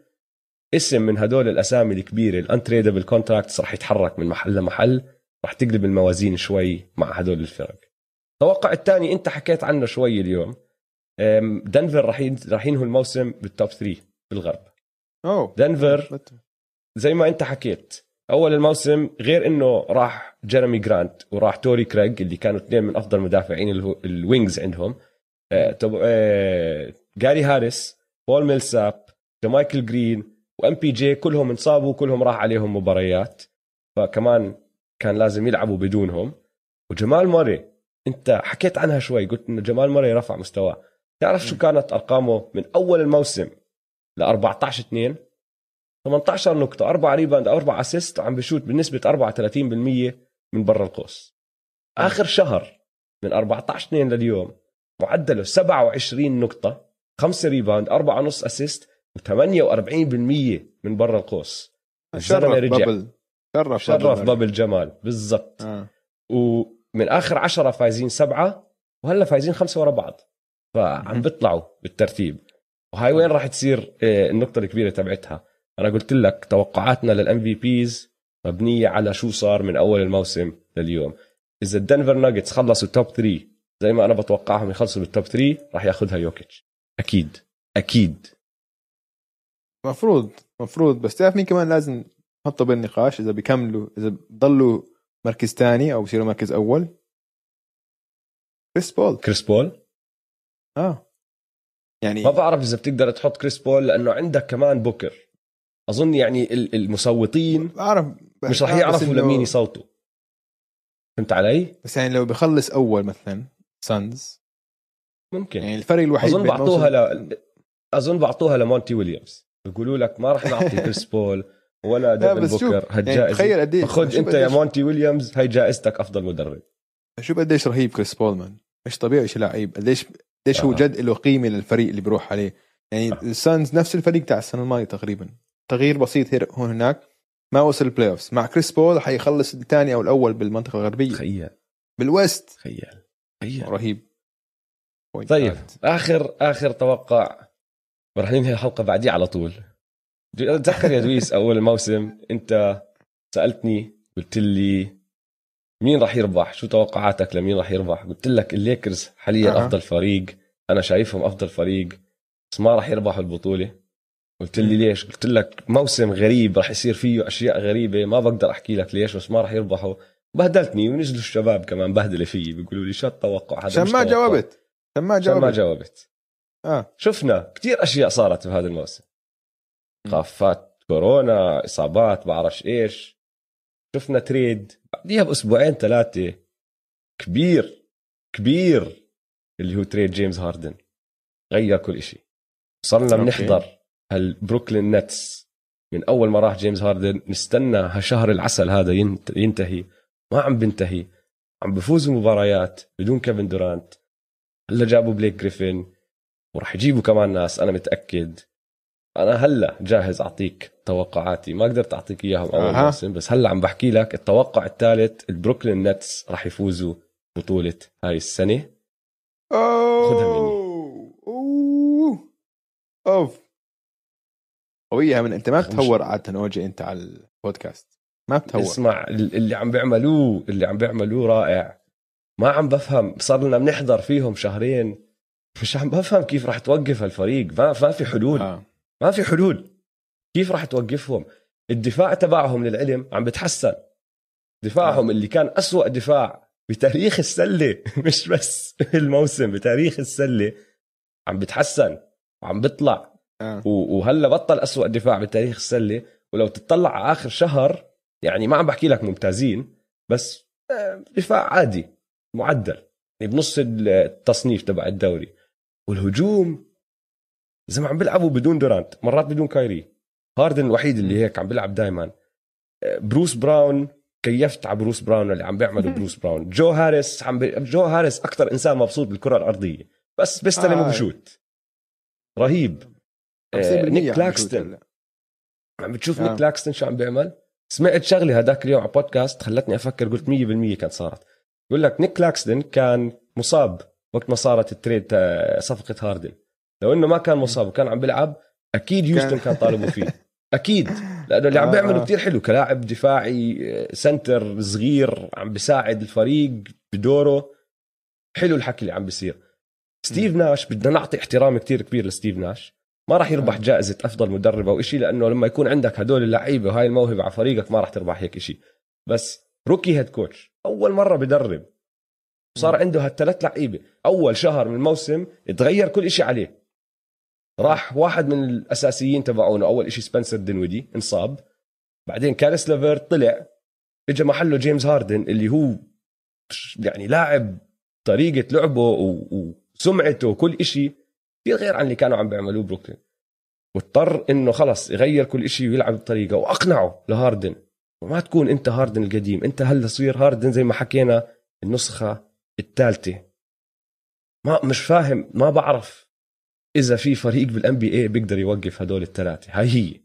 اسم من هدول الأسامي الكبيرة ال untradable contracts رح يتحرك من محل لمحل رح تقلب الموازين شوي مع هدول الفرق. التوقع الثاني انت حكيت عنه شوي اليوم. دنفر راح ين- راح ينهوا الموسم بال top 3 بالغرب. أوه. دنفر زي ما انت حكيت أول الموسم غير إنه راح جيرمي جرانت وراح توري كريغ اللي كانوا اثنين من أفضل مدافعين ال wings عندهم. آه، طب آه، جاري هاريس بول ميلساب جمايكل جرين و MPJ كلهم انصابوا كلهم راح عليهم مباريات. فكمان كان لازم يلعبوا بدونهم. وجمال موري انت حكيت عنها شوي قلت إنه جمال موري رفع مستواه. تعرف شو كانت أرقامه من أول الموسم؟ ل 14 2 18 نقطة 4 rebound 4 assist وعم بشوت بنسبة 34% من برا القوس. آخر شهر من 14 2 لليوم معدله 27 نقطة 5 rebound 4 ونص assist و48% من برا القوس. الزلمة شرف رجع. بابل. شرف شرف بابل. بابل جمال. بالضبط. آه. ومن آخر عشرة فايزين سبعة وهلا فايزين خمسة ورا بعض. فعم. بيطلعوا بالترتيب. وهاي وين راح تصير؟ آه، النقطة الكبيرة تبعتها. أنا قلت لك توقعاتنا لل MVPs مبنية على شو صار من أول الموسم لليوم. إذا الدنفر ناجتس خلصوا top 3 زي ما أنا بتوقعهم يخلصوا بال top 3 راح ياخذها يوكيتش. أكيد. أكيد. مفروض مفروض بس تعرف مين كمان لازم نحطه بالنقاش إذا بيكملوا إذا بضلوا مركز ثاني أو بصيروا مركز أول؟ كريس بول. كريس بول؟ آه. يعني ما بعرف إذا بتقدر تحط كريس بول لأنه عندك كمان بوكر. أظن يعني ال- المصوتين بعرف مش رح آه، يعرفوا إنه- لمين يصوتوا. فهمت علي؟ بس يعني لو بخلص أول مثلا سانز ممكن. يعني الفرق الوحيد أظن بعطوها ل... أظن بعطوها لمونتي ويليامز. بيقولوا لك ما راح نعطي كريس بول ولا لا ديفن بوكر. يعني هالجائزه تخيل قديش خذ انت يا مونتي ويليامز هاي جائزتك أفضل مدرب. شوف قديش رهيب كريس بول man مش طبيعي شو لعيب. قديش قديش هو آه. جد له قيمة للفريق اللي بيروح عليه. يعني السانز نفس الفريق تاع السنة الماضية تقريبا. تغيير بسيط هون هناك. ما وصل ال playoffs مع كريس بول حيخلص الثاني أو الأول بالمنطقة الغربية. تخيل. بال West. تخيل. تخيل. رهيب. طيب اخر آخر توقع. ورح ننهي الحلقة بعديه على طول. تذكر يا دويس أول الموسم أنت سألتني قلت لي مين راح يربح؟ شو توقعاتك لمين راح يربح؟ قلت لك الليكرز حاليا أها. أفضل فريق. أنا شايفهم أفضل فريق بس ما راح يربحوا البطولة. قلت لي. ليش؟ قلت لك موسم غريب راح يصير فيه أشياء غريبة ما بقدر أحكي لك ليش بس ما راح يربحوا. بهدلتني ونزلوا الشباب كمان بهدلة فيي بيقولوا لي شو التوقع؟ هذا عشان ما. جاوبت. عشان ما جاوبت. آه. شفنا كتير أشياء صارت بهذا الموسم. خافات كورونا إصابات بعرفش إيش. شفنا تريد. بعديها بأسبوعين ثلاثة كبير كبير اللي هو trade جيمس هاردن. غير كل شيء صرنا. بنحضر هالبروكلين نتس من أول ما راح جيمس هاردن نستنى هالشهر العسل هذا ينت- ينتهي. ما عم بنتهي. عم بفوزوا مباريات بدون كيفن دورانت. هلا جابوا بليك جريفن وراح يجيبوا كمان ناس أنا متأكد. أنا هلأ جاهز أعطيك توقعاتي. ما قدرت أعطيك إياهم أول أها. موسم بس هلأ عم بحكي لك التوقع الثالث البروكلين نتس راح يفوزوا بطولة هاي السنة. أوه. أوه. أوف. قوية من أنت ما بتهور عادة اوجي أنت على البودكاست. ما بتهور. اسمع ال- اللي عم بيعملوه اللي عم بيعملوه رائع. ما عم بفهم صار لنا بنحضر فيهم شهرين. مش عم بفهم كيف راح توقف هالفريق. ما ما في حلول. آه. ما في حلول. كيف راح توقفهم؟ الدفاع تبعهم للعلم عم بتحسن. دفاعهم آه. اللي كان أسوأ دفاع بتاريخ السلة مش بس الموسم بتاريخ السلة عم بتحسن وعم بيطلع. آه. وهلا بطل أسوأ دفاع بتاريخ السلة. ولو تطلع على آخر شهر يعني ما عم بحكي لك ممتازين بس دفاع عادي معدل. يعني بنص التصنيف تبع الدوري. والهجوم. زي ما عم بيلعبوا بدون دورانت مرات بدون كايري. هاردن الوحيد اللي هيك عم بيلعب دائما بروس براون كيفت على بروس براون اللي عم بيعمله بروس براون. جو هاريس عم بي... جو هاريس أكثر إنسان مبسوط بالكرة الأرضية. بس بيستلم آه. وبشوت. رهيب. 50% آه، نيك كلاكستن. عم بتشوف آه. نيك كلاكستن شو عم بيعمل؟ سمعت شغلة هذاك اليوم على بودكاست خلتني أفكر قلت 100% كانت صارت. بقول لك نيك كلاكستن كان مصاب وقت ما صارت ال trade تا- صفقة هاردن. لو إنه ما كان مصاب وكان عم بيلعب أكيد هيوستن كان طالبوا فيه. أكيد. لأنه اللي عم آه. بيعمله كتير حلو كلاعب دفاعي آه، center صغير عم بيساعد الفريق بدوره. حلو الحكي اللي عم بيصير. ستيف ناش بدنا نعطي احترام كتير كبير لستيف ناش. ما راح يربح جائزة أفضل مدرب أو إشي لأنه لما يكون عندك هدول اللعيبة وهاي الموهبة على فريقك ما راح تربح هيك إشي. بس rookie head coach أول مرة بدرب. صار عنده هالثلاث لعيبة. أول شهر من الموسم تغير كل إشي عليه. راح واحد من الأساسيين تبعونه أول إشي سبنسر دينويدي انصاب. بعدين كاريس ليفرت طلع اجى محله جيمس هاردن اللي هو يعني لاعب طريقة لعبه وسمعته وكل إشي. كثير غير عن اللي كانوا عم بيعملوه بروكلين. واضطر إنه خلص يغير كل شيء ويلعب بطريقة. وأقنعه لهاردن. وما تكون أنت هاردن القديم أنت هلا صير هاردن زي ما حكينا النسخة الثالثه ما مش فاهم ما بعرف إذا في فريق بال NBA بيقدر يوقف هدول الثلاثة. هاي هي.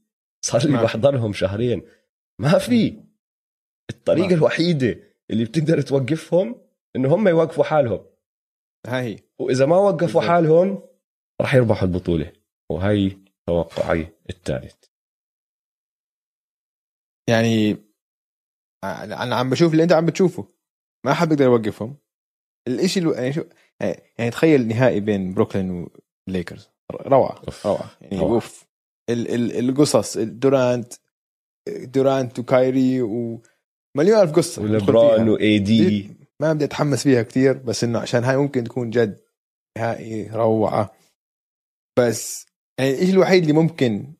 صار لي بحضرهم شهرين. ما في. الطريقة ما. الوحيدة اللي بتقدر توقفهم إنه هم يوقفوا حالهم. هاي هي. وإذا ما وقفوا بالضبط. حالهم راح يربحوا البطولة. وهي توقعي الثالث. يعني أنا عم بشوف اللي أنت عم بتشوفه. ما حد بيقدر يوقفهم. الإشي اللي يعني شو يعني تخيل نهائي بين بروكلين والليكرز روعة روعة. يعني روعة. أوف. ال ال القصص دورانت دورانت وكايري ومليون ألف قصة. ولبرون وإي دي. ما بدي أتحمس فيها كثير بس إنه عشان هاي ممكن تكون جد نهائي روعة. بس يعني الشيء الوحيد اللي ممكن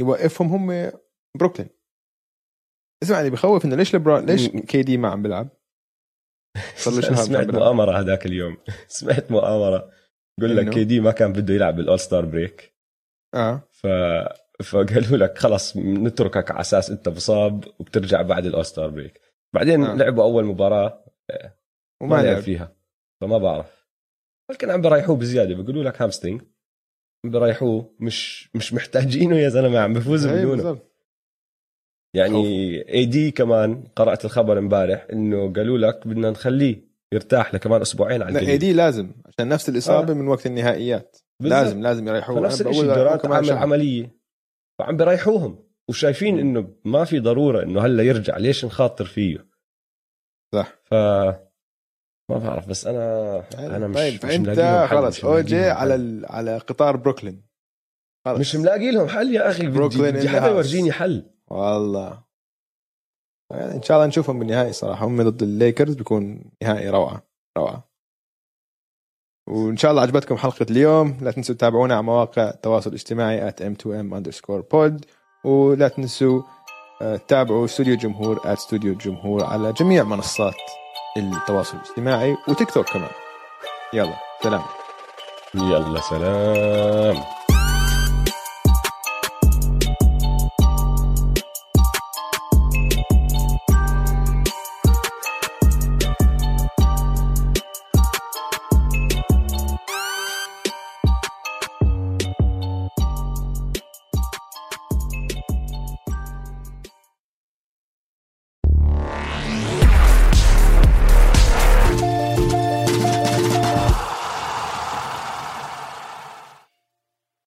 يوقفهم هم بروكلين. اسمع اللي بخوف إنه ليش لبرون ليش KD ما عم بيلعب؟ صار له سمعت مؤامرة هذاك اليوم. سمعت مؤامرة. بقول لك KD ما كان بده يلعب بال All-Star break. آه. ف فقالوا لك خلص نتركك على أساس أنت مصاب وبترجع بعد ال All-Star break. بعدين آه. لعبوا أول مباراة وما لعب فيها. فما بعرف. ولكن عم بريحوه بزيادة. بيقولوا لك هامستينج عم بريحوه. مش مش محتاجينه يا زلمة عم بفوزوا بدونه. يعني اي دي كمان قرأت الخبر امبارح إنه قالوا لك بدنا نخليه يرتاح لكمان أسبوعين على اي دي لازم عشان نفس الإصابة آه. من وقت النهائيات. بالزبط. لازم لازم يريحوه. نفس الشيء عامل عملية. فعم بريحوهم وشايفين إنه ما في ضرورة إنه هلأ يرجع. ليش نخاطر فيه؟ صح. ف ما بعرف بس أنا يعني أنا مش طيب مش فأنت خلص. اوجي على ال... على قطار بروكلين. خلص. مش ملاقي لهم حل يا أخي. بروكلين بدي حدا يورجيني حل. والله. يعني إن شاء الله نشوفهم بالنهائي صراحة. هم ضد الليكرز بيكون نهائي روعة روعة. وإن شاء الله عجبتكم حلقة اليوم. لا تنسوا تتابعونا على مواقع التواصل الاجتماعي at m2m underscore pod. ولا تنسوا آه، تتابعوا استوديو جمهور استوديو جمهور على جميع منصات التواصل الاجتماعي وتيك توك كمان. يلا سلام. يلا سلام.